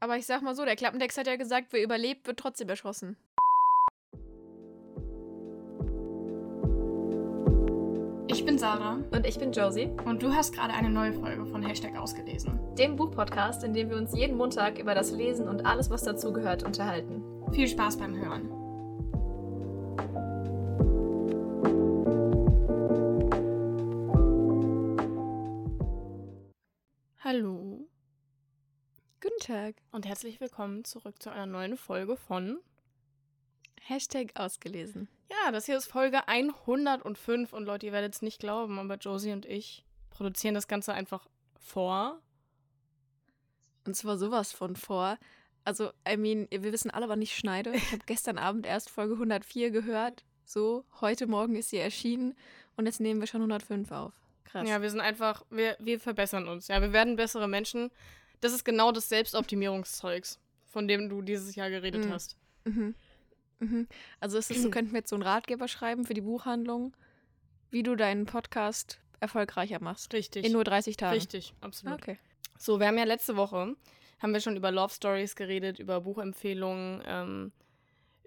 Aber ich sag mal so, der Klappentext hat ja gesagt, wer überlebt, wird trotzdem erschossen. Ich bin Sarah Und ich bin Josie, und du hast gerade eine neue Folge von Hashtag ausgelesen. dem Buchpodcast, in dem wir uns jeden Montag über das Lesen und alles, was dazugehört, unterhalten. Viel Spaß beim Hören. Hallo Guten Tag. und herzlich willkommen zurück zu einer neuen Folge von. Hashtag ausgelesen. Ja, das hier ist Folge 105 und Leute, ihr werdet es nicht glauben, aber Josie und ich produzieren das Ganze einfach vor. Und zwar sowas von vor. Also, I mean, wir wissen alle, wann ich schneide. Ich habe gestern Abend erst Folge 104 gehört. So, heute Morgen ist sie erschienen und jetzt nehmen wir schon 105 auf. Krass. Ja, wir sind einfach, wir, wir verbessern uns. Ja, wir werden bessere Menschen. Das ist genau das Selbstoptimierungszeugs, von dem du dieses Jahr geredet Mhm. hast. Mhm. Mhm. Also ist es so, könnten wir jetzt so einen Ratgeber schreiben für die Buchhandlung, wie du deinen Podcast erfolgreicher machst. Richtig. In nur 30 Tagen. Richtig, Ah, absolut. Okay. So, wir haben ja letzte Woche, haben wir schon über Love Stories geredet, über Buchempfehlungen, ähm,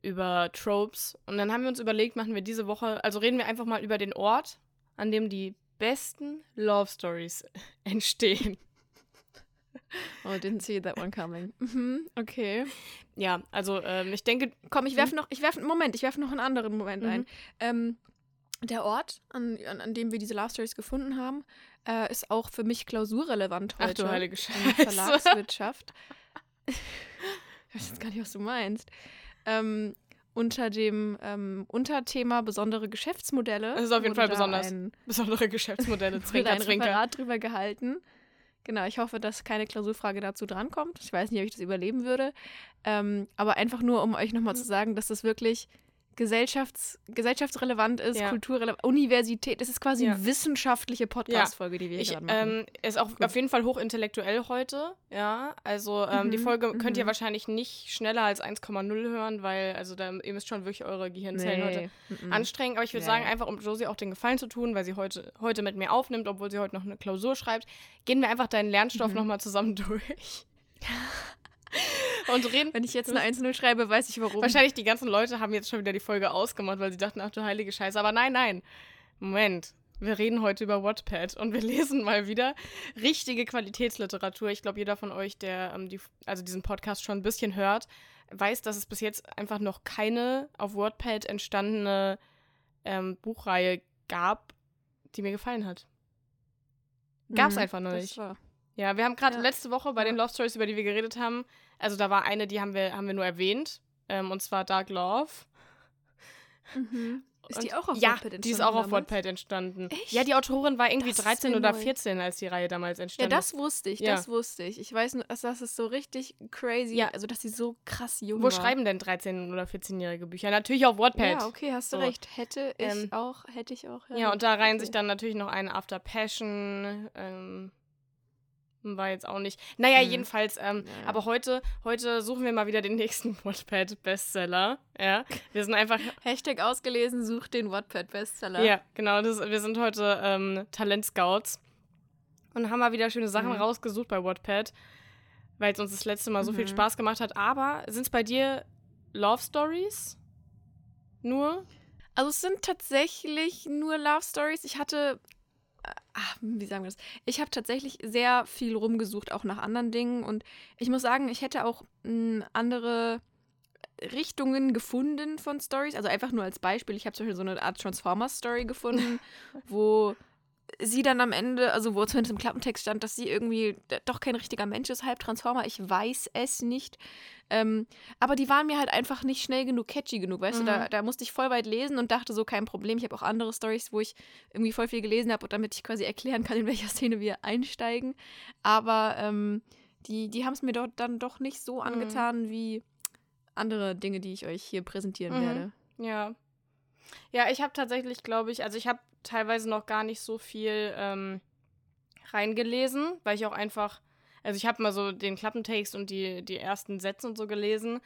über Tropes. Und dann haben wir uns überlegt, machen wir diese Woche, also reden wir einfach mal über den Ort, an dem die besten Love Stories entstehen. Oh, didn't see that one coming. Mhm. Okay. Ja, also ähm, ich denke, Komm, ich werfe noch, ich werfe, Moment, ich werfe noch einen anderen Moment Mhm. ein. Ähm, der Ort, an, an, an dem wir diese Love Stories gefunden haben, äh, ist auch für mich klausurrelevant ach heute. du heilige Scheiße. Verlagswirtschaft. ich weiß jetzt gar nicht, was du meinst. Ähm, unter dem ähm, Unterthema besondere Geschäftsmodelle. Das ist auf jeden wurde Fall besonders. Ein, Besondere Geschäftsmodelle, wurde Zwinker, ein. Referat drüber gehalten. Genau, ich hoffe, dass keine Klausurfrage dazu drankommt. Ich weiß nicht, ob ich das überleben würde. Ähm, aber einfach nur, um euch nochmal zu sagen, dass das wirklich gesellschafts gesellschaftsrelevant ist, Ja. kulturrelevant, Universität. Das ist quasi Ja. eine wissenschaftliche Podcast-Folge, die wir hier Ich, gerade machen. ähm, ist auch Gut. auf jeden Fall hochintellektuell heute, ja. Also ähm, die Mhm, Folge könnt ihr mhm. wahrscheinlich nicht schneller als 1,0 hören, weil also da, ihr müsst schon wirklich eure Gehirnzellen heute mhm. anstrengen. Aber ich würde Ja, sagen, einfach um Josie auch den Gefallen zu tun, weil sie heute, heute mit mir aufnimmt, obwohl sie heute noch eine Klausur schreibt, gehen wir einfach deinen Lernstoff Mhm. nochmal zusammen durch. Und reden. Wenn ich jetzt eine 1-0 schreibe, weiß ich warum. Wahrscheinlich die ganzen Leute haben jetzt schon wieder die Folge ausgemacht, weil sie dachten, ach du heilige Scheiße. Aber nein, nein. Moment. Wir reden heute über Wattpad und wir lesen mal wieder richtige Qualitätsliteratur. Ich glaube, jeder von euch, der ähm, die, also diesen Podcast schon ein bisschen hört, weiß, dass es bis jetzt einfach noch keine auf Wattpad entstandene ähm, Buchreihe gab, die mir gefallen hat. Gab's Mhm, einfach noch das nicht. war- Ja, wir haben gerade Ja. letzte Woche bei den Love Stories, über die wir geredet haben, also da war eine, die haben wir, haben wir nur erwähnt, ähm, und zwar Dark Love. Mhm. Ist Und- die auch auf ja, Wattpad die ist auch auf? Wattpad entstanden. Echt? Ja, die Autorin war irgendwie Das ist 13 sehr oder neu. 14, als die Reihe damals Ja, entstand. das wusste ich, Ja. das wusste ich. Ich weiß nur, dass das ist so richtig crazy. Ja. Also, dass sie so krass jung Wo war. schreiben denn 13- oder 14-jährige Bücher? Natürlich auf Wattpad. Ja, okay, hast du So. recht. Hätte ich Ähm, auch, hätte ich auch. Ja, und da reihen okay. sich dann natürlich noch eine After Passion. Ähm, war jetzt auch nicht. Naja, Mhm. jedenfalls, ähm, Ja. aber heute, heute suchen wir mal wieder den nächsten Wattpad-Bestseller. Ja, wir sind einfach Hashtag ausgelesen, sucht den Wattpad-Bestseller. Ja, genau. Das, wir sind heute ähm, Talentscouts und haben mal wieder schöne Sachen Mhm. rausgesucht bei Wattpad, weil es uns das letzte Mal so viel Mhm. Spaß gemacht hat. Aber sind es bei dir Love Stories? Nur? Also es sind tatsächlich nur Love Stories. Ich hatte, ach, wie sagen wir das? Ich habe tatsächlich sehr viel rumgesucht, auch nach anderen Dingen. Und ich muss sagen, ich hätte auch mh, andere Richtungen gefunden von Stories. Also einfach nur als Beispiel. Ich habe zum Beispiel so eine Art Transformers-Story gefunden, wo sie dann am Ende, also wo zumindest im Klappentext stand, dass sie irgendwie doch kein richtiger Mensch ist, halb Transformer. Ich weiß es nicht. Ähm, aber die waren mir halt einfach nicht schnell genug, catchy genug, weißt du? Da, Mhm. da musste ich voll weit lesen und dachte so, kein Problem. Ich habe auch andere Stories, wo ich irgendwie voll viel gelesen habe, damit ich quasi erklären kann, in welcher Szene wir einsteigen. Aber ähm, die, die haben es mir dort dann doch nicht so Mhm. angetan wie andere Dinge, die ich euch hier präsentieren Mhm. werde. Ja. Ja, ich habe tatsächlich, glaube ich, also ich habe teilweise noch gar nicht so viel ähm, reingelesen, weil ich auch einfach, also ich habe mal so den Klappentext und die, die ersten Sätze und so gelesen,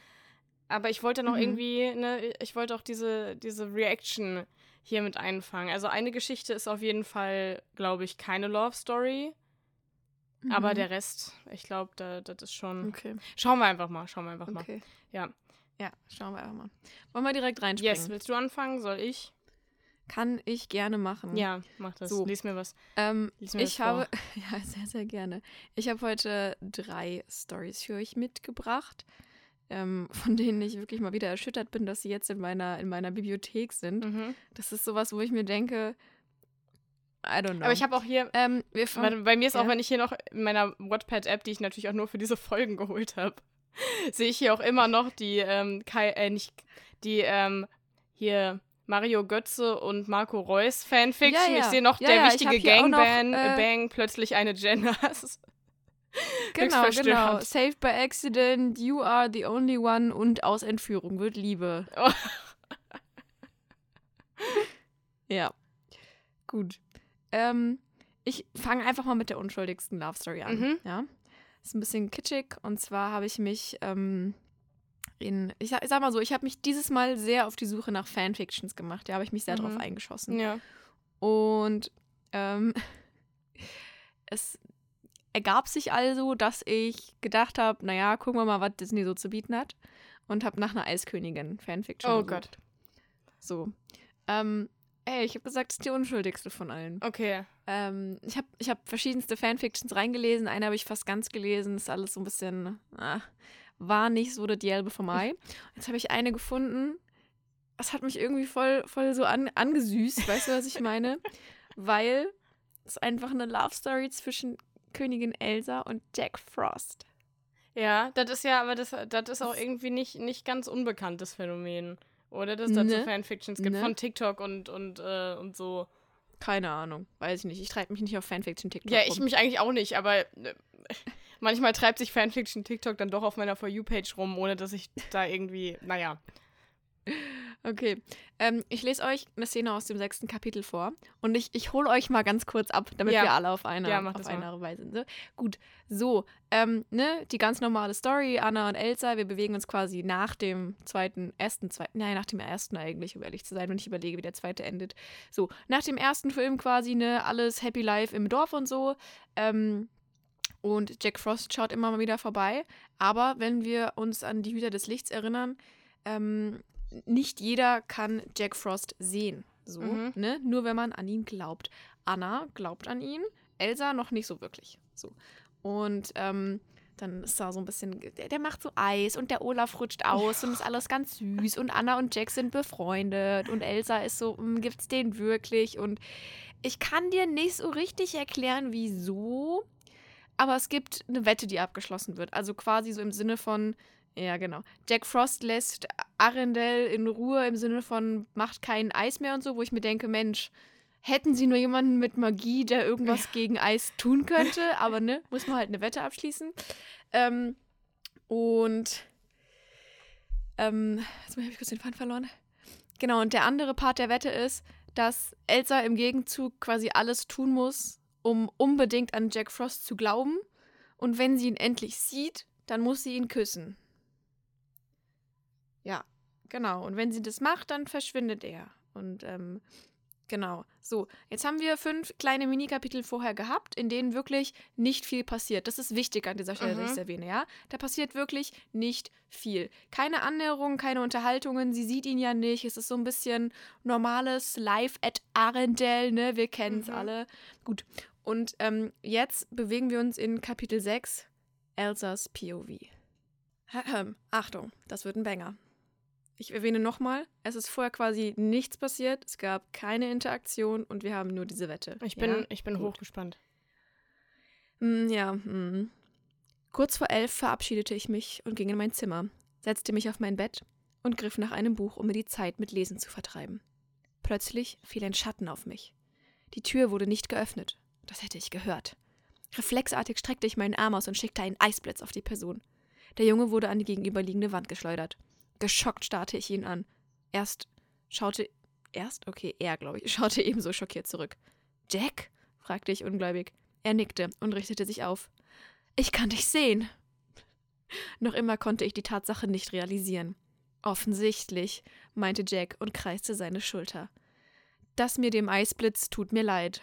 aber ich wollte noch Mhm. irgendwie, ne, ich wollte auch diese, diese Reaction hier mit einfangen. Also eine Geschichte ist auf jeden Fall, glaube ich, keine Love Story. Aber Mhm. der Rest, ich glaube, da, das ist schon. Okay, Schauen wir einfach mal, schauen wir einfach mal. okay. Ja. Ja, schauen wir einfach mal. Wollen wir direkt reinspringen? Yes, willst du anfangen? Soll ich? Kann ich gerne machen. Ja, mach das. So. Lies mir was. Ähm, Lies mir ich habe, ja, sehr, sehr gerne. Ich habe heute drei Stories für euch mitgebracht, ähm, von denen ich wirklich mal wieder erschüttert bin, dass sie jetzt in meiner, in meiner Bibliothek sind. Mhm. Das ist sowas, wo ich mir denke, I don't know. Aber ich habe auch hier. ähm, Warte, bei mir ist auch, Ja. wenn ich hier noch in meiner Wattpad-App, die ich natürlich auch nur für diese Folgen geholt habe, sehe ich hier auch immer noch die, ähm, Kai, äh, nicht, die, ähm, hier Mario Götze und Marco Reus Fanfiction. Ja, ja. Ich sehe noch Ja, der wichtige Gangbang, äh, Bang, plötzlich eine höchst genau, genau. Saved by accident, you are the only one und aus Entführung wird Liebe. Oh. Ja. Gut. Ähm, ich fange einfach mal mit der unschuldigsten Love Story an. Mhm. Ja. Ist ein bisschen kitschig und zwar habe ich mich ähm, in, ich sag, ich sag mal so, ich habe mich dieses Mal sehr auf die Suche nach Fanfictions gemacht. Da habe ich mich sehr drauf Mhm. eingeschossen. ja. Und ähm, es ergab sich also, dass ich gedacht habe, naja, gucken wir mal, was Disney so zu bieten hat. Und habe nach einer Eiskönigin Fanfiction Oh gesucht. Gott. So. Ähm, ey, ich habe gesagt, das ist die unschuldigste von allen. Okay. Ähm, ich habe ich hab verschiedenste Fanfictions reingelesen. Eine habe ich fast ganz gelesen. Ist alles so ein bisschen, ah, war nicht so das Gelbe vom Ei. Jetzt habe ich eine gefunden. Das hat mich irgendwie voll, voll so an, angesüßt. Weißt du, was ich meine? Weil es einfach eine Love Story zwischen Königin Elsa und Jack Frost. Ja, das ist ja, aber das, das ist auch irgendwie nicht, nicht ganz unbekanntes Phänomen. Oder dass es dazu Ne? Fanfictions gibt Ne? von TikTok und, und, äh, und so. Keine Ahnung, weiß ich nicht. Ich treibe mich nicht auf Fanfiction TikTok. Ja, ich rum. mich eigentlich auch nicht, aber äh, manchmal treibt sich Fanfiction TikTok dann doch auf meiner For You-Page rum, ohne dass ich da irgendwie, naja. Okay, ähm, ich lese euch eine Szene aus dem sechsten Kapitel vor und ich, ich hole euch mal ganz kurz ab, damit Ja. wir alle auf eine, Ja, auf Weise sind. Ne? Gut, so, ähm, ne, die ganz normale Story, Anna und Elsa, wir bewegen uns quasi nach dem zweiten, ersten, zweiten, nein, nach dem ersten eigentlich, um ehrlich zu sein, wenn ich überlege, wie der zweite endet. So, nach dem ersten Film quasi, ne, alles Happy Life im Dorf und so, ähm, und Jack Frost schaut immer mal wieder vorbei. Aber wenn wir uns an die Hüter des Lichts erinnern, ähm, nicht jeder kann Jack Frost sehen. So, Mhm. ne? Nur wenn man an ihn glaubt. Anna glaubt an ihn, Elsa noch nicht so wirklich. So. Und ähm, dann ist da so ein bisschen, der, der macht so Eis und der Olaf rutscht aus und ist alles ganz süß und Anna und Jack sind befreundet und Elsa ist so, "Mm, gibt's den wirklich? Und ich kann dir nicht so richtig erklären, wieso, aber es gibt eine Wette, die abgeschlossen wird. Also quasi so im Sinne von, ja genau, Jack Frost lässt Arendelle in Ruhe im Sinne von macht kein Eis mehr und so, wo ich mir denke, Mensch, hätten sie nur jemanden mit Magie, der irgendwas gegen Eis tun könnte, aber ne, muss man halt eine Wette abschließen. Ähm, und ähm, jetzt habe ich kurz den Faden verloren. Genau, und der andere Part der Wette ist, dass Elsa im Gegenzug quasi alles tun muss, um unbedingt an Jack Frost zu glauben. Und wenn sie ihn endlich sieht, dann muss sie ihn küssen. Ja, genau. Und wenn sie das macht, dann verschwindet er. Und ähm, genau. So, jetzt haben wir fünf kleine Minikapitel vorher gehabt, in denen wirklich nicht viel passiert. Das ist wichtig an dieser Stelle, dass ich es Mhm. erwähne, ja? Da passiert wirklich nicht viel. Keine Annäherungen, keine Unterhaltungen. Sie sieht ihn ja nicht. Es ist so ein bisschen normales Live at Arendelle, ne? Wir kennen es Mhm. alle. Gut. Und ähm, jetzt bewegen wir uns in Kapitel 6, Elsas POV. Achtung, das wird ein Banger. Ich erwähne nochmal, es ist vorher quasi nichts passiert, es gab keine Interaktion und wir haben nur diese Wette. Ich bin, ja? ich bin Gut. hochgespannt. Mm, ja, mm. Kurz vor elf verabschiedete ich mich und ging in mein Zimmer, setzte mich auf mein Bett und griff nach einem Buch, um mir die Zeit mit Lesen zu vertreiben. Plötzlich fiel ein Schatten auf mich. Die Tür wurde nicht geöffnet. Das hätte ich gehört. Reflexartig streckte ich meinen Arm aus und schickte einen Eisblitz auf die Person. Der Junge wurde an die gegenüberliegende Wand geschleudert. Geschockt starrte ich ihn an. Erst schaute. Erst? Okay, er, glaube ich, schaute ebenso schockiert zurück. Jack? fragte ich ungläubig. Er nickte und richtete sich auf. Ich kann dich sehen. Noch immer konnte ich die Tatsache nicht realisieren. Offensichtlich, meinte Jack und kreiste seine Schulter. Das mir dem Eisblitz tut mir leid.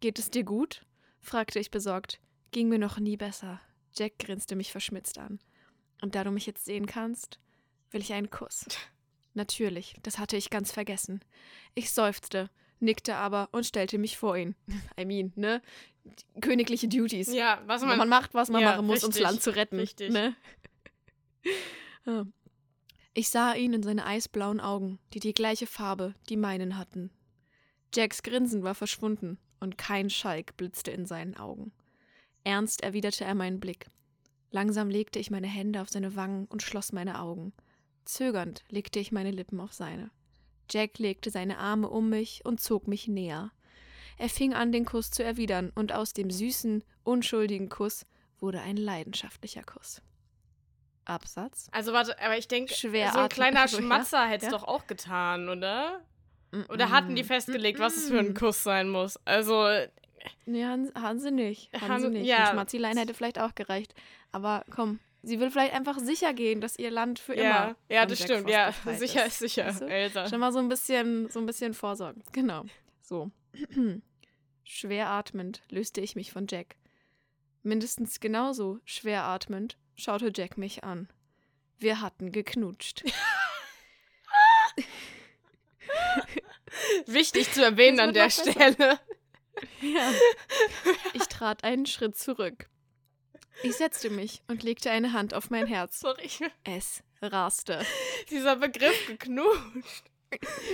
Geht es dir gut? fragte ich besorgt. Ging mir noch nie besser. Jack grinste mich verschmitzt an. Und da du mich jetzt sehen kannst, will ich einen Kuss. Natürlich, das hatte ich ganz vergessen. Ich seufzte, nickte aber und stellte mich vor ihn. I mean, ne? Königliche Duties. Ja, was man, man. macht, was man Ja, machen muss, ums richtig, Land zu retten. richtig. Ne? Ja. Ich sah ihn in seine eisblauen Augen, die die gleiche Farbe, die meinen hatten. Jacks Grinsen war verschwunden und kein Schalk blitzte in seinen Augen. Ernst erwiderte er meinen Blick. Langsam legte ich meine Hände auf seine Wangen und schloss meine Augen. Zögernd legte ich meine Lippen auf seine. Jack legte seine Arme um mich und zog mich näher. Er fing an, den Kuss zu erwidern, und aus dem süßen, unschuldigen Kuss wurde ein leidenschaftlicher Kuss. Absatz. Also warte, aber ich denke, so ein kleiner So, ja. Schmatzer hätte es Ja. doch auch getan, oder? Oder hatten die festgelegt, was es für ein Kuss sein muss? Also, Nee, haben, haben sie nicht. Haben, Haben- sie nicht. ja. Ein Schmatzilein hätte vielleicht auch gereicht. Aber komm, sie will vielleicht einfach sicher gehen, dass ihr Land für ja, immer. ja, das stimmt, ja, sicher ist. sicher, Weißt du? Elsa. Schon mal so ein bisschen, so ein bisschen vorsorgen. Genau. So. schwer atmend löste ich mich von Jack. Mindestens genauso schwer atmend schaute Jack mich an. Wir hatten geknutscht. Wichtig zu erwähnen an der. Stelle. Ja. Ich trat einen Schritt zurück. Ich setzte mich und legte eine Hand auf mein Herz. Sorry, Es raste. dieser Begriff geknutscht.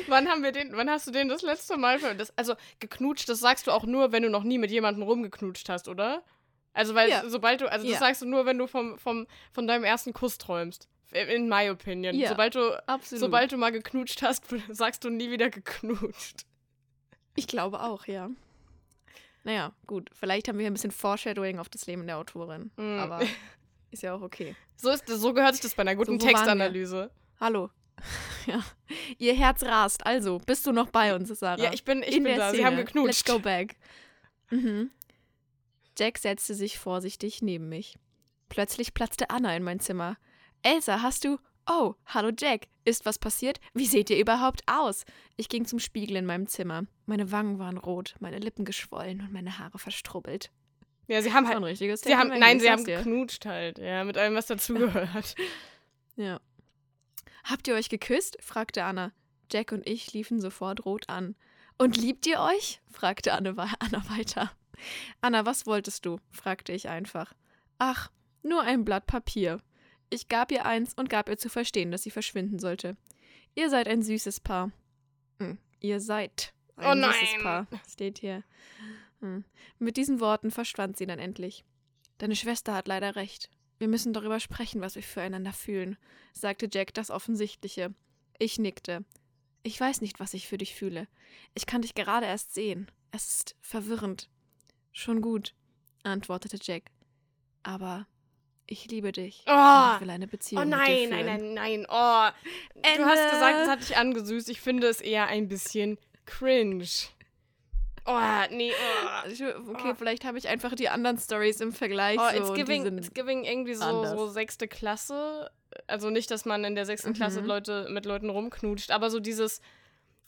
Wann haben wir den, wann hast du den das letzte Mal ver das, Also, geknutscht, das sagst du auch nur, wenn du noch nie mit jemandem rumgeknutscht hast, oder? Also, weil Ja. sobald du, also das Ja. sagst du nur, wenn du vom, vom, von deinem ersten Kuss träumst. In my opinion. Ja. Sobald du, Absolut. sobald du mal geknutscht hast, sagst du nie wieder geknutscht. ich glaube auch, ja. Naja, gut. Vielleicht haben wir hier ein bisschen Foreshadowing auf das Leben der Autorin. Mm. Aber ist ja auch okay. So, ist, so gehört sich das bei einer guten So? Textanalyse. Hallo. Ja. Ihr Herz rast. Also, bist du noch bei uns, Sarah? Ja, ich bin, ich In bin der da. Sie Szene. haben geknutscht. Let's go back. Mhm. Jack setzte sich vorsichtig neben mich. Plötzlich platzte Anna in mein Zimmer. Elsa, hast du. Oh, hallo Jack. Ist was passiert? Wie seht ihr überhaupt aus? Ich ging zum Spiegel in meinem Zimmer. Meine Wangen waren rot, meine Lippen geschwollen und meine Haare verstrubbelt. Ja, sie haben halt. ein richtiges Sie haben, nein, sie haben dir. geknutscht halt. Ja, mit allem, was dazugehört. Ja. Habt ihr euch geküsst? fragte Anna. Jack und ich liefen sofort rot an. Und liebt ihr euch? fragte Anne, Anna weiter. Anna, was wolltest du? fragte ich einfach. Ach, nur ein Blatt Papier. Ich gab ihr eins und gab ihr zu verstehen, dass sie verschwinden sollte. Ihr seid ein süßes Paar. Hm, ihr seid ein Oh süßes. Paar, steht hier. Hm. Mit diesen Worten verschwand sie dann endlich. Deine Schwester hat leider recht. Wir müssen darüber sprechen, was wir füreinander fühlen, sagte Jack das Offensichtliche. Ich nickte. Ich weiß nicht, was ich für dich fühle. Ich kann dich gerade erst sehen. Es ist verwirrend. Schon gut, antwortete Jack. Aber ich liebe dich. Oh. ich will eine Beziehung Oh nein, nein, nein, nein. Oh. Du Ende. hast gesagt, es hat dich angesüßt. Ich finde es eher ein bisschen cringe. Oh, nee. Oh. Okay, Oh. vielleicht habe ich einfach die anderen Stories im Vergleich Oh, so. it's giving, it's giving irgendwie so, so sechste Klasse. Also nicht, dass man in der sechsten Klasse Mhm. Leute mit Leuten rumknutscht, aber so dieses,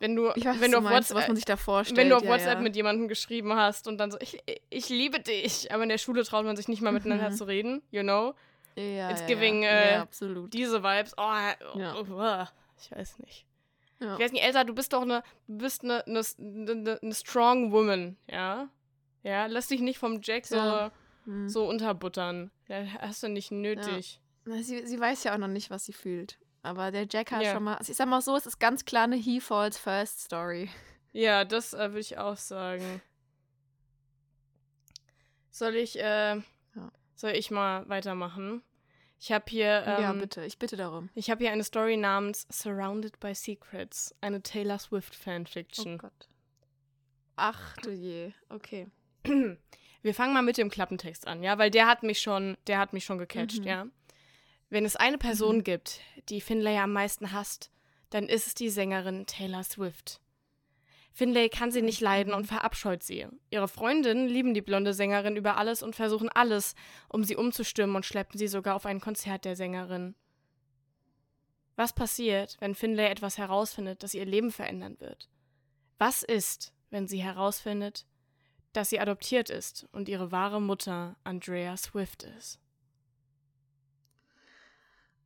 wenn du, weiß, wenn du auf meinst, WhatsApp, wenn du auf ja, WhatsApp ja. mit jemandem geschrieben hast und dann so, ich, ich liebe dich, aber in der Schule traut man sich nicht mal miteinander Mhm. zu reden, you know? ja, it's giving, äh. Diese Vibes, oh, oh, Ja. oh, ich weiß nicht. Ich weiß nicht, Elsa, du bist doch eine, du bist eine, eine, eine, eine strong woman, ja? Ja, lass dich nicht vom Jack so, Tja. Hm. so unterbuttern. Ja, hast du nicht nötig. Sie, sie weiß ja auch noch nicht, was sie fühlt. Aber der Jack hat Ja. schon mal. Also ich sag mal so, es ist ganz klar eine He Falls First Story. Ja, das äh, würde ich auch sagen. Soll ich, äh, Ja. soll ich mal weitermachen? Ich habe hier, ähm, ja, bitte, ich bitte darum. ich habe hier eine Story namens Surrounded by Secrets, eine Taylor Swift Oh Fanfiction. Gott. Ach du je. Okay. Wir fangen mal mit dem Klappentext an, ja, weil der hat mich schon, der hat mich schon gecatcht, Mhm. ja. Wenn es eine Person Mhm. gibt, die Finlay am meisten hasst, dann ist es die Sängerin Taylor Swift. Finlay kann sie nicht leiden und verabscheut sie. Ihre Freundinnen lieben die blonde Sängerin über alles und versuchen alles, um sie umzustimmen und schleppen sie sogar auf ein Konzert der Sängerin. Was passiert, wenn Finlay etwas herausfindet, das ihr Leben verändern wird? Was ist, wenn sie herausfindet, dass sie adoptiert ist und ihre wahre Mutter Andrea Swift ist.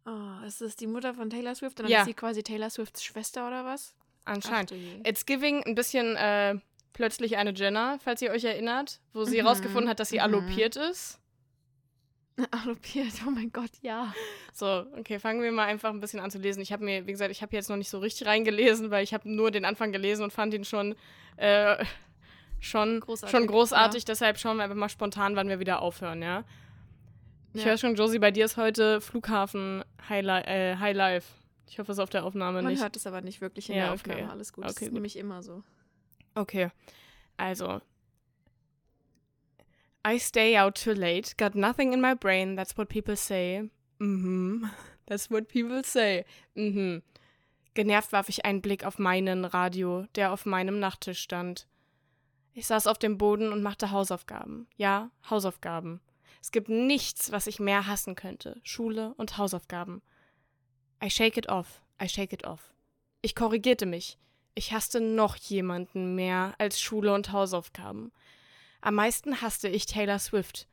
Oh, ist das die Mutter von Taylor Swift? Und dann Ja. ist sie quasi Taylor Swifts Schwester oder was? Anscheinend. Ach. It's giving ein bisschen äh, plötzlich eine Jenner, falls ihr euch erinnert, wo sie Mhm, herausgefunden hat, dass sie mhm. allopiert ist. Adoptiert, oh mein Gott, ja. So, okay, fangen wir mal einfach ein bisschen an zu lesen. Ich habe mir, wie gesagt, ich habe jetzt noch nicht so richtig reingelesen, weil ich habe nur den Anfang gelesen und fand ihn schon, äh, schon, Großartig, schon großartig. Deshalb schauen wir einfach mal spontan, wann wir wieder aufhören, ja? Ich Ja. höre schon, Josie, bei dir ist heute Flughafen High, Li äh, High Life. Ich hoffe, es ist auf der Aufnahme Man nicht. hört es aber nicht wirklich in Ja, der okay. Aufnahme. Alles gut. das Okay, ist gut. nämlich immer so. Okay, also. I stay out too late, got nothing in my brain, that's what people say. Mhm, that's what people say. Mhm. Genervt warf ich einen Blick auf meinen Radio, der auf meinem Nachttisch stand. Ich saß auf dem Boden und machte Hausaufgaben. Ja, Hausaufgaben. Es gibt nichts, was ich mehr hassen könnte. Schule und Hausaufgaben. I shake it off. I shake it off. Ich korrigierte mich. Ich hasste noch jemanden mehr als Schule und Hausaufgaben. Am meisten hasste ich Taylor Swift.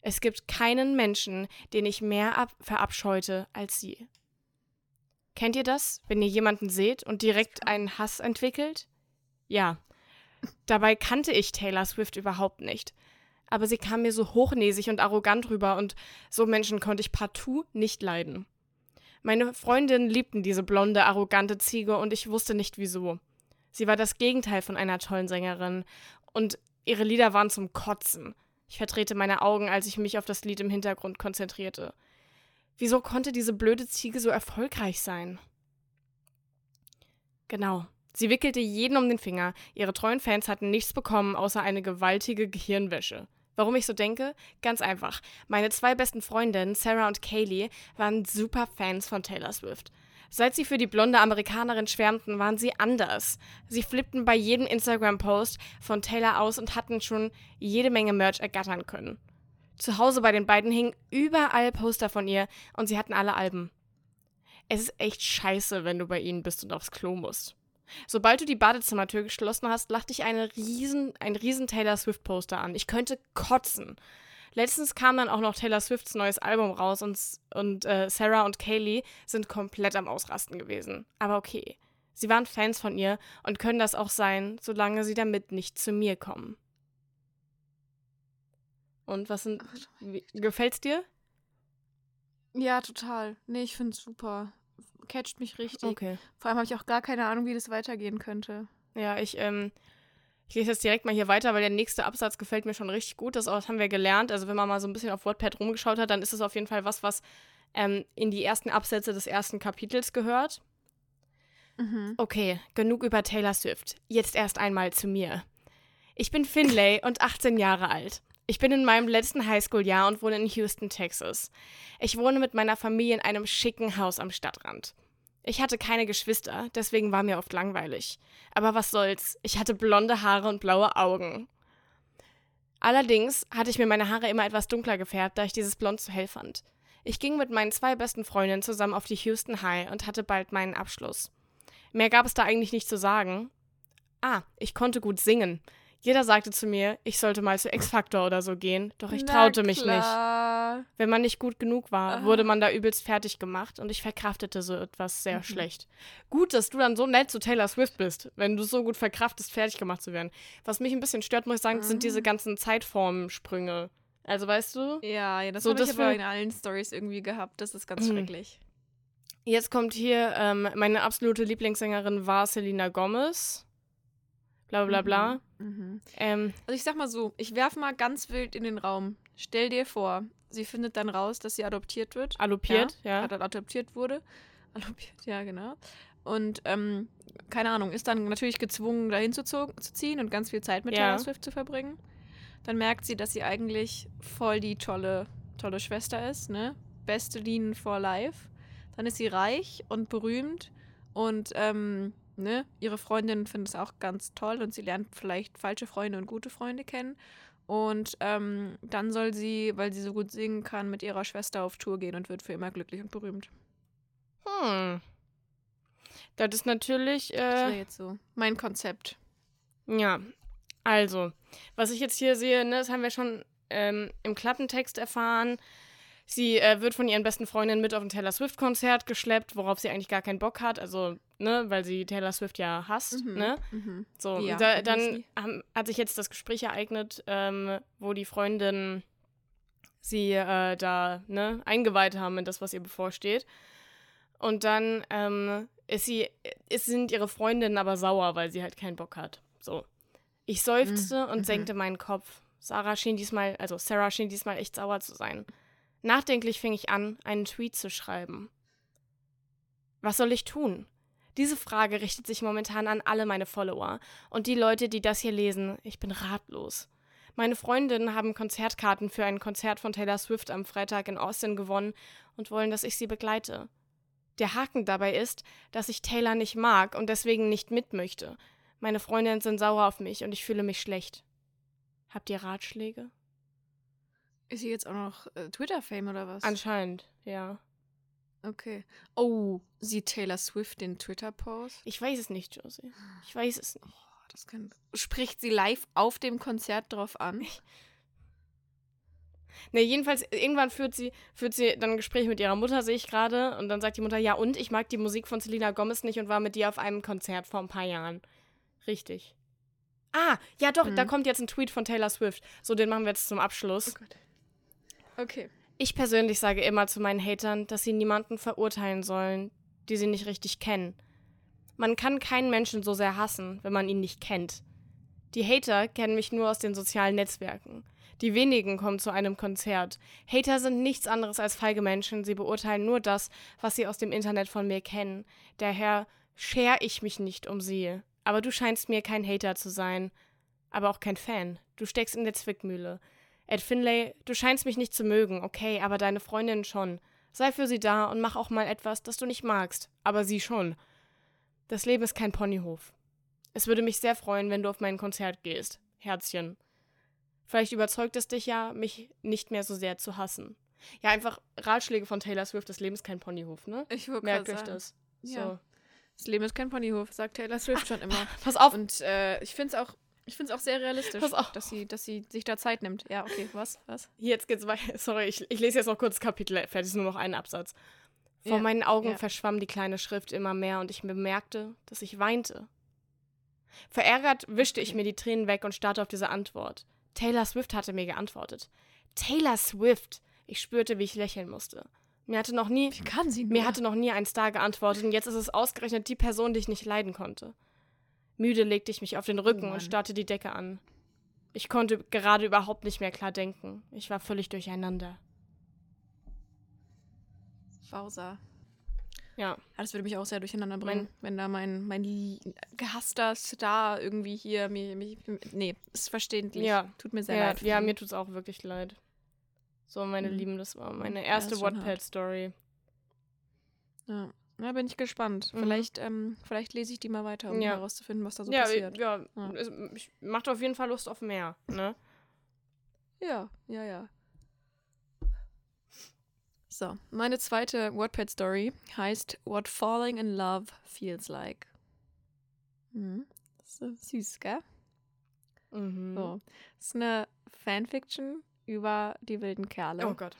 Es gibt keinen Menschen, den ich mehr ab verabscheute als sie. Kennt ihr das, wenn ihr jemanden seht und direkt einen Hass entwickelt? Ja. Dabei kannte ich Taylor Swift überhaupt nicht. Aber sie kam mir so hochnäsig und arrogant rüber und so Menschen konnte ich partout nicht leiden. Meine Freundinnen liebten diese blonde, arrogante Ziege und ich wusste nicht wieso. Sie war das Gegenteil von einer tollen Sängerin und ihre Lieder waren zum Kotzen. Ich verdrehte meine Augen, als ich mich auf das Lied im Hintergrund konzentrierte. Wieso konnte diese blöde Ziege so erfolgreich sein? Genau. Sie wickelte jeden um den Finger. Ihre treuen Fans hatten nichts bekommen, außer eine gewaltige Gehirnwäsche. Warum ich so denke? Ganz einfach. Meine zwei besten Freundinnen, Sarah und Kaylee, waren super Fans von Taylor Swift. Seit sie für die blonde Amerikanerin schwärmten, waren sie anders. Sie flippten bei jedem Instagram-Post von Taylor aus und hatten schon jede Menge Merch ergattern können. Zu Hause bei den beiden hingen überall Poster von ihr und sie hatten alle Alben. Es ist echt scheiße, wenn du bei ihnen bist und aufs Klo musst. Sobald du die Badezimmertür geschlossen hast, lacht dich eine riesen, ein riesen Taylor Swift Poster an. Ich könnte kotzen. Letztens kam dann auch noch Taylor Swifts neues Album raus und, und äh, Sarah und Kaylee sind komplett am Ausrasten gewesen. Aber okay. Sie waren Fans von ihr und können das auch sein, solange sie damit nicht zu mir kommen. Und was sind. Ach, Wie, gefällt's dir? Ja, total. Nee, ich finde es super. Catcht mich richtig. Okay. Vor allem habe ich auch gar keine Ahnung, wie das weitergehen könnte. Ja, ich, ähm, ich lese jetzt direkt mal hier weiter, weil der nächste Absatz gefällt mir schon richtig gut. Das, das haben wir gelernt. Also wenn man mal so ein bisschen auf WordPad rumgeschaut hat, dann ist es auf jeden Fall was, was ähm, in die ersten Absätze des ersten Kapitels gehört. Mhm. Okay, genug über Taylor Swift. Jetzt erst einmal zu mir. Ich bin Finlay und 18 Jahre alt. Ich bin in meinem letzten Highschool-Jahr und wohne in Houston, Texas. Ich wohne mit meiner Familie in einem schicken Haus am Stadtrand. Ich hatte keine Geschwister, deswegen war mir oft langweilig. Aber was soll's, ich hatte blonde Haare und blaue Augen. Allerdings hatte ich mir meine Haare immer etwas dunkler gefärbt, da ich dieses Blond zu hell fand. Ich ging mit meinen zwei besten Freundinnen zusammen auf die Houston High und hatte bald meinen Abschluss. Mehr gab es da eigentlich nicht zu sagen. Ah, ich konnte gut singen. Jeder sagte zu mir, ich sollte mal zu X-Factor oder so gehen, doch ich Na traute mich nicht. Wenn man nicht gut genug war, Ah. wurde man da übelst fertig gemacht und ich verkraftete so etwas sehr Mhm. schlecht. Gut, dass du dann so nett zu Taylor Swift bist, wenn du so gut verkraftest, fertig gemacht zu werden. Was mich ein bisschen stört, muss ich sagen, sind diese Mhm. ganzen Zeitformsprünge. Also weißt du, Ja, ja, das So, habe ich aber in allen Stories irgendwie gehabt. Das ist ganz Mhm. schrecklich. jetzt kommt hier, ähm, meine absolute Lieblingssängerin war Selena Gomez. Bla bla bla. Mhm. Mhm. Ähm, Also ich sag mal so, ich werf mal ganz wild in den Raum. Stell dir vor, sie findet dann raus, dass sie adoptiert wird. allopiert, ja. Ad- adoptiert wurde. Adoptiert, ja, genau. Und, ähm, keine Ahnung, ist dann natürlich gezwungen, dahin zu, zu ziehen und ganz viel Zeit mit Ja. Taylor Swift zu verbringen. Dann merkt sie, dass sie eigentlich voll die tolle, tolle Schwester ist, ne? Beste Lean for Life. Dann ist sie reich und berühmt und, ähm, ne? Ihre Freundin findet es auch ganz toll und sie lernt vielleicht falsche Freunde und gute Freunde kennen. Und ähm, dann soll sie, weil sie so gut singen kann, mit ihrer Schwester auf Tour gehen und wird für immer glücklich und berühmt. Hm. Das ist natürlich, Das wäre äh, jetzt so mein Konzept. ja. Also, was ich jetzt hier sehe, ne, das haben wir schon ähm, im Klappentext erfahren. Sie äh, wird von ihren besten Freundinnen mit auf ein Taylor Swift-Konzert geschleppt, worauf sie eigentlich gar keinen Bock hat. Also, ne, weil sie Taylor Swift ja hasst, Mhm. ne? Mhm. So, Ja, da, dann haben, hat sich jetzt das Gespräch ereignet, ähm, wo die Freundinnen sie äh, da ne, eingeweiht haben in das, was ihr bevorsteht. Und dann ähm, ist sie, es sind ihre Freundinnen aber sauer, weil sie halt keinen Bock hat. So. Ich seufzte und mhm. senkte meinen Kopf. Sarah schien diesmal, also Sarah schien diesmal echt sauer zu sein. Nachdenklich fing ich an, einen Tweet zu schreiben. Was soll ich tun? Diese Frage richtet sich momentan an alle meine Follower und die Leute, die das hier lesen. Ich bin ratlos. Meine Freundinnen haben Konzertkarten für ein Konzert von Taylor Swift am Freitag in Austin gewonnen und wollen, dass ich sie begleite. Der Haken dabei ist, dass ich Taylor nicht mag und deswegen nicht mit möchte. Meine Freundinnen sind sauer auf mich und ich fühle mich schlecht. Habt ihr Ratschläge? Ist sie jetzt auch noch äh, Twitter-Fame oder was? Anscheinend, ja. Okay. Oh, sieht Taylor Swift den Twitter-Post? Ich weiß es nicht, Josie. Ich weiß es nicht. Oh, das kann. Spricht sie live auf dem Konzert drauf an? Ne, jedenfalls, irgendwann führt sie, führt sie dann ein Gespräch mit ihrer Mutter, sehe ich gerade. Und dann sagt die Mutter, ja, und ich mag die Musik von Selena Gomez nicht und war mit dir auf einem Konzert vor ein paar Jahren. Richtig. Ah, ja doch, Mhm. da kommt jetzt ein Tweet von Taylor Swift. So, den machen wir jetzt zum Abschluss. Gott. Okay. Ich persönlich sage immer zu meinen Hatern, dass sie niemanden verurteilen sollen, die sie nicht richtig kennen. Man kann keinen Menschen so sehr hassen, wenn man ihn nicht kennt. Die Hater kennen mich nur aus den sozialen Netzwerken. Die wenigen kommen zu einem Konzert. Hater sind nichts anderes als feige Menschen, sie beurteilen nur das, was sie aus dem Internet von mir kennen. Daher scher ich mich nicht um sie. Aber du scheinst mir kein Hater zu sein. Aber auch kein Fan. Du steckst in der Zwickmühle. Ed Finlay, du scheinst mich nicht zu mögen, okay, aber deine Freundin schon. Sei für sie da und mach auch mal etwas, das du nicht magst, aber sie schon. Das Leben ist kein Ponyhof. Es würde mich sehr freuen, wenn du auf mein Konzert gehst. Herzchen. Vielleicht überzeugt es dich ja, mich nicht mehr so sehr zu hassen. Ja, einfach Ratschläge von Taylor Swift, das Leben ist kein Ponyhof, ne? Ich wollte Merkt euch sagen. das. So. Ja. Das Leben ist kein Ponyhof, sagt Taylor Swift schon immer. Pass auf, Und äh, ich finde es auch, ich find's auch sehr realistisch, dass sie, dass sie sich da Zeit nimmt. Ja, okay, was? Was? Jetzt geht's weiter. Sorry, ich, ich lese jetzt noch kurz Kapitel fertig, ist nur noch ein Absatz. Vor Ja, meinen Augen ja. verschwamm die kleine Schrift immer mehr und ich bemerkte, dass ich weinte. Verärgert wischte ich mir die Tränen weg und starrte auf diese Antwort. Taylor Swift hatte mir geantwortet. Taylor Swift! Ich spürte, wie ich lächeln musste. Mir hatte noch nie, mir hatte noch nie ein Star geantwortet und jetzt ist es ausgerechnet die Person, die ich nicht leiden konnte. Müde legte ich mich auf den Rücken Mann. und starrte die Decke an. Ich konnte gerade überhaupt nicht mehr klar denken. Ich war völlig durcheinander. Wowser. Ja. Ja, das würde mich auch sehr durcheinander bringen, Mein- wenn da mein, mein gehasster Star irgendwie hier mich, mich nee, ist verständlich. Ja. Tut mir sehr Ja, leid. ja mir tut's auch wirklich leid. So, meine Mhm. Lieben, das war meine Ja, erste schon Wattpad-Story. ja. Na, bin ich gespannt. Mhm. Vielleicht, ähm, vielleicht lese ich die mal weiter, um Ja. herauszufinden, was da so Ja, passiert. ja, Ja. es ich- macht auf jeden Fall Lust auf mehr, ne? Ja, ja, ja. So, meine zweite Wattpad-Story heißt What Falling in Love Feels Like. Hm, so süß, gell? Mhm. So, das ist eine Fanfiction über die wilden Kerle. Oh Gott.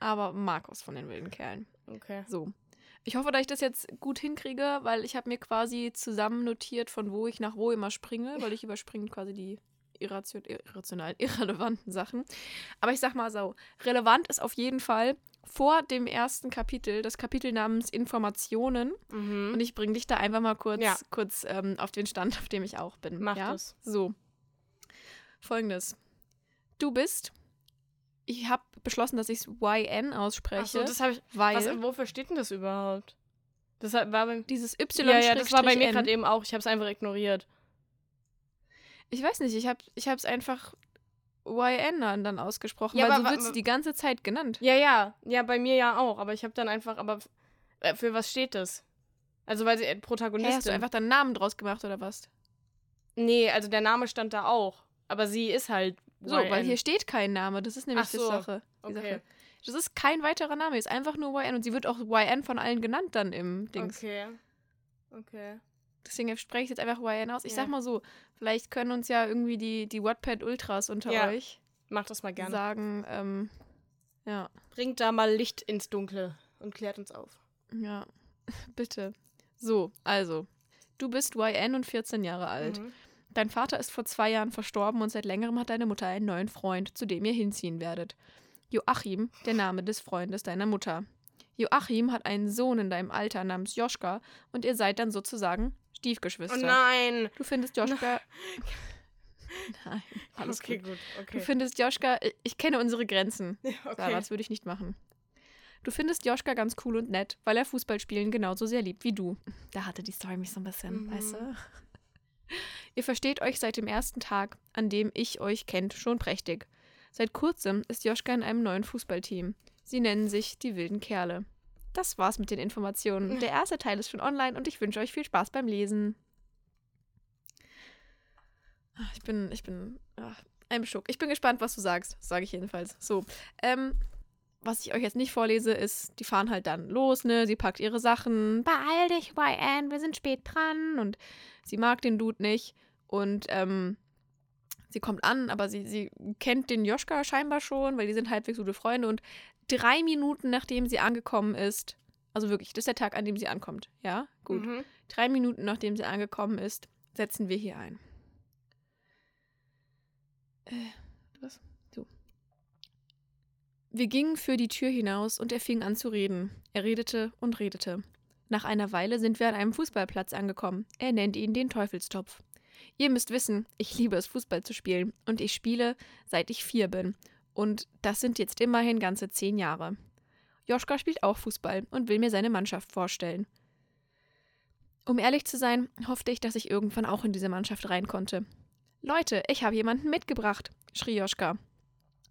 Aber Markus von den wilden Kerlen. Okay. So. Ich hoffe, dass ich das jetzt gut hinkriege, weil ich habe mir quasi zusammen notiert, von wo ich nach wo immer springe, weil ich überspringe quasi die irration irrationalen, irrelevanten Sachen. Aber ich sag mal so, relevant ist auf jeden Fall vor dem ersten Kapitel, das Kapitel namens Informationen. Mhm. Und ich bringe dich da einfach mal kurz, Ja. kurz ähm, auf den Stand, auf dem ich auch bin. Mach ja? das. So. Folgendes. Du bist. Ich habe beschlossen, dass ich es YN ausspreche, Ach so, das habe ich. weil Was, wofür steht denn das überhaupt? Das war bei, dieses Y ja, ja, das war bei mir gerade eben auch. Ich habe es einfach ignoriert. Ich weiß nicht, ich habe ich es einfach YN dann ausgesprochen, Ja, weil aber so wird es die ganze Zeit genannt. Ja, ja, ja, bei mir ja auch. Aber ich habe dann einfach, aber äh, für was steht das? Also weil sie äh, Protagonistin. hast du einfach deinen Namen draus gemacht oder was? nee, also der Name stand da auch. Aber sie ist halt. So, weil hier steht kein Name. Das ist nämlich Ach die so, Sache. Die okay. Sache. Das ist kein weiterer Name, ist einfach nur YN und sie wird auch YN von allen genannt dann im Dings. Okay. Okay. Deswegen spreche ich jetzt einfach YN aus. Ich Ja. sag mal so, vielleicht können uns ja irgendwie die, die Wattpad Ultras unter Ja. euch Mach das mal gerne. sagen, ähm, ja, Bringt da mal Licht ins Dunkle und klärt uns auf. ja, bitte. So, also, du bist YN und 14 Jahre alt. Mhm. Dein Vater ist vor zwei Jahren verstorben und seit längerem hat deine Mutter einen neuen Freund, zu dem ihr hinziehen werdet. Joachim, der Name des Freundes deiner Mutter. Joachim hat einen Sohn in deinem Alter namens Joschka und ihr seid dann sozusagen Oh Stiefgeschwister. nein! Du findest Joschka. Nein, alles okay, gut. gut. Du Okay. findest Joschka. ich- kenne unsere Grenzen. Sarah, okay. das würde ich nicht machen. Du findest Joschka ganz cool und nett, weil er Fußballspielen genauso sehr liebt wie du. Da hatte die Story mich so ein bisschen, Mhm. weißt du? Ihr versteht euch seit dem ersten Tag, an dem ich euch kennt, schon prächtig. Seit kurzem ist Joschka in einem neuen Fußballteam. Sie nennen sich die wilden Kerle. Das war's mit den Informationen. Der erste Teil ist schon online und ich wünsche euch viel Spaß beim Lesen. Ah, Ich bin, ich bin, ach, ein Schock. Ich bin gespannt, was du sagst, sage ich jedenfalls. So, ähm, was ich euch jetzt nicht vorlese, ist, die fahren halt dann los, ne? Sie packt ihre Sachen. Beeil dich, YN, wir sind spät dran. Und sie mag den Dude nicht. Und, ähm, sie kommt an, aber sie, sie kennt den Joschka scheinbar schon, weil die sind halbwegs gute Freunde. Und drei Minuten nachdem sie angekommen ist, also wirklich, das ist der Tag, an dem sie ankommt, ja? Gut. Mhm. Drei Minuten nachdem sie angekommen ist, setzen wir hier ein. Äh, was? Wir gingen für die Tür hinaus und er fing an zu reden. Er redete und redete. Nach einer Weile sind wir an einem Fußballplatz angekommen. Er nennt ihn den Teufelstopf. Ihr müsst wissen, ich liebe es, Fußball zu spielen. Und ich spiele, seit ich vier bin. Und das sind jetzt immerhin ganze zehn Jahre. Joschka spielt auch Fußball und will mir seine Mannschaft vorstellen. Um ehrlich zu sein, hoffte ich, dass ich irgendwann auch in diese Mannschaft rein konnte. Leute, ich habe jemanden mitgebracht, schrie Joschka.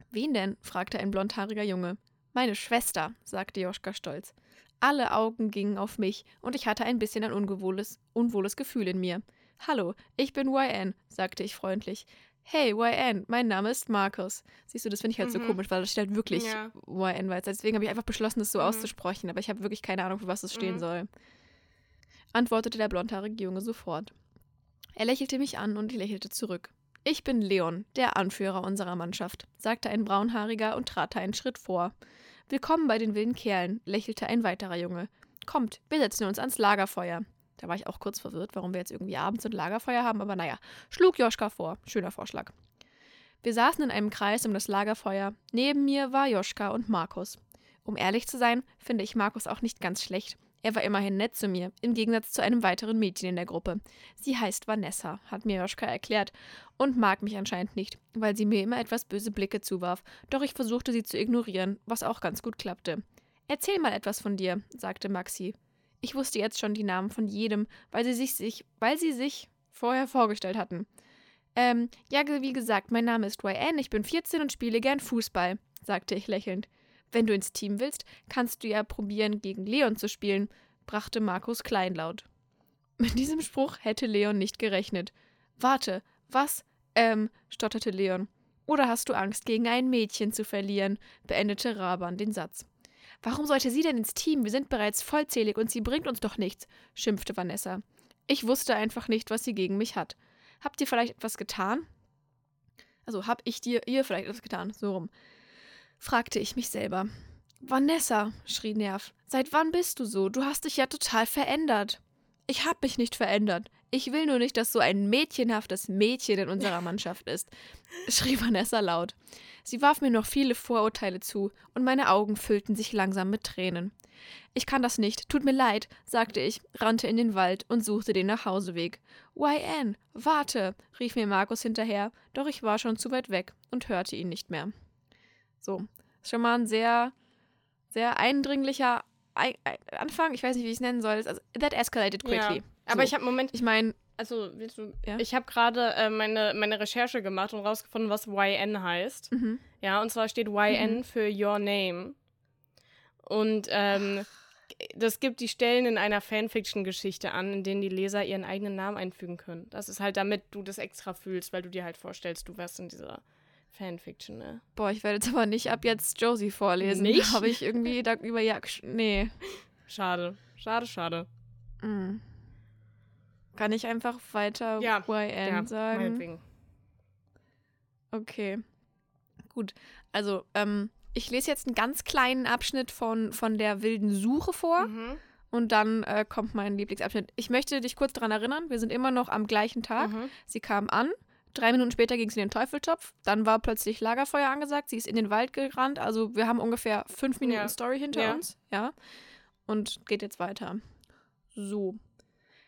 Wen denn? fragte ein blondhaariger Junge. Meine Schwester, sagte Joschka stolz. Alle Augen gingen auf mich und ich hatte ein bisschen ein ungewohles, unwohles Gefühl in mir. Hallo, ich bin YN, sagte ich freundlich. Hey, YN, mein Name ist Markus. Siehst du, das finde ich halt so Mhm. komisch, weil da steht halt wirklich Ja. YN weiter. Deswegen habe ich einfach beschlossen, es so Mhm. auszusprechen, aber ich habe wirklich keine Ahnung, für was es stehen Mhm. soll. Antwortete der blondhaarige Junge sofort. Er lächelte mich an und ich lächelte zurück. Ich bin Leon, der Anführer unserer Mannschaft, sagte ein braunhaariger und trat einen Schritt vor. Willkommen bei den wilden Kerlen, lächelte ein weiterer Junge. Kommt, wir setzen uns ans Lagerfeuer. Da war ich auch kurz verwirrt, warum wir jetzt irgendwie abends ein Lagerfeuer haben, aber naja, schlug Joschka vor. Schöner Vorschlag. Wir saßen in einem Kreis um das Lagerfeuer. Neben mir war Joschka und Markus. Um ehrlich zu sein, finde ich Markus auch nicht ganz schlecht. Er war immerhin nett zu mir, im Gegensatz zu einem weiteren Mädchen in der Gruppe. Sie heißt Vanessa, hat mir Joschka erklärt, und mag mich anscheinend nicht, weil sie mir immer etwas böse Blicke zuwarf, doch ich versuchte sie zu ignorieren, was auch ganz gut klappte. Erzähl mal etwas von dir, sagte Maxi. Ich wusste jetzt schon die Namen von jedem, weil sie sich, sich, weil sie sich vorher vorgestellt hatten. Ähm, ja, wie gesagt, mein Name ist YN, ich bin 14 und spiele gern Fußball, sagte ich lächelnd. Wenn du ins Team willst, kannst du ja probieren, gegen Leon zu spielen, brachte Markus kleinlaut. Mit diesem Spruch hätte Leon nicht gerechnet. Warte, was? Ähm, stotterte Leon. Oder hast du Angst, gegen ein Mädchen zu verlieren? beendete Raban den Satz. Warum sollte sie denn ins Team? Wir sind bereits vollzählig und sie bringt uns doch nichts, schimpfte Vanessa. Ich wusste einfach nicht, was sie gegen mich hat. Habt ihr vielleicht etwas getan? Also, hab ich dir, ihr vielleicht etwas getan? So rum. Fragte ich mich selber. Vanessa, schrie Nerv, seit wann bist du so? Du hast dich ja total verändert. Ich hab mich nicht verändert. Ich will nur nicht, dass so ein mädchenhaftes Mädchen in unserer Mannschaft ist, schrie Vanessa laut. Sie warf mir noch viele Vorurteile zu, und meine Augen füllten sich langsam mit Tränen. Ich kann das nicht, tut mir leid, sagte ich, rannte in den Wald und suchte den Nachhauseweg. YN, warte, rief mir Markus hinterher, doch ich war schon zu weit weg und hörte ihn nicht mehr. So, ist schon mal ein sehr, sehr eindringlicher Ei- Ei- Anfang. Ich weiß nicht, wie ich es nennen soll. Also, that escalated quickly. Ja. Aber so. ich habe Moment, Ich meine, also willst du, Ja. ich habe gerade äh, meine, meine Recherche gemacht und rausgefunden, was YN heißt. mhm. Ja, und zwar steht YN Mhm. für Your Name. Und ähm, das gibt die Stellen in einer Fanfiction-Geschichte an, in denen die Leser ihren eigenen Namen einfügen können. Das ist halt, damit du das extra fühlst, weil du dir halt vorstellst, du wärst in dieser Fanfiction, ne? boah, ich werde jetzt aber nicht ab jetzt Josie vorlesen. Nicht? Habe ich irgendwie da über ja, nee. Schade. Schade, schade. Mm. Kann ich einfach weiter Ja, YN ja, sagen? meinetwegen. Okay. Gut. Also, ähm, ich lese jetzt einen ganz kleinen Abschnitt von, von der wilden Suche vor Mhm. und dann äh, kommt mein Lieblingsabschnitt. Ich möchte dich kurz daran erinnern, wir sind immer noch am gleichen Tag. Mhm. Sie kam an, drei Minuten später ging sie in den Teufeltopf, dann war plötzlich Lagerfeuer angesagt, sie ist in den Wald gerannt, also wir haben ungefähr fünf Minuten Ja. Story hinter Ja. uns, ja. Und geht jetzt weiter. So.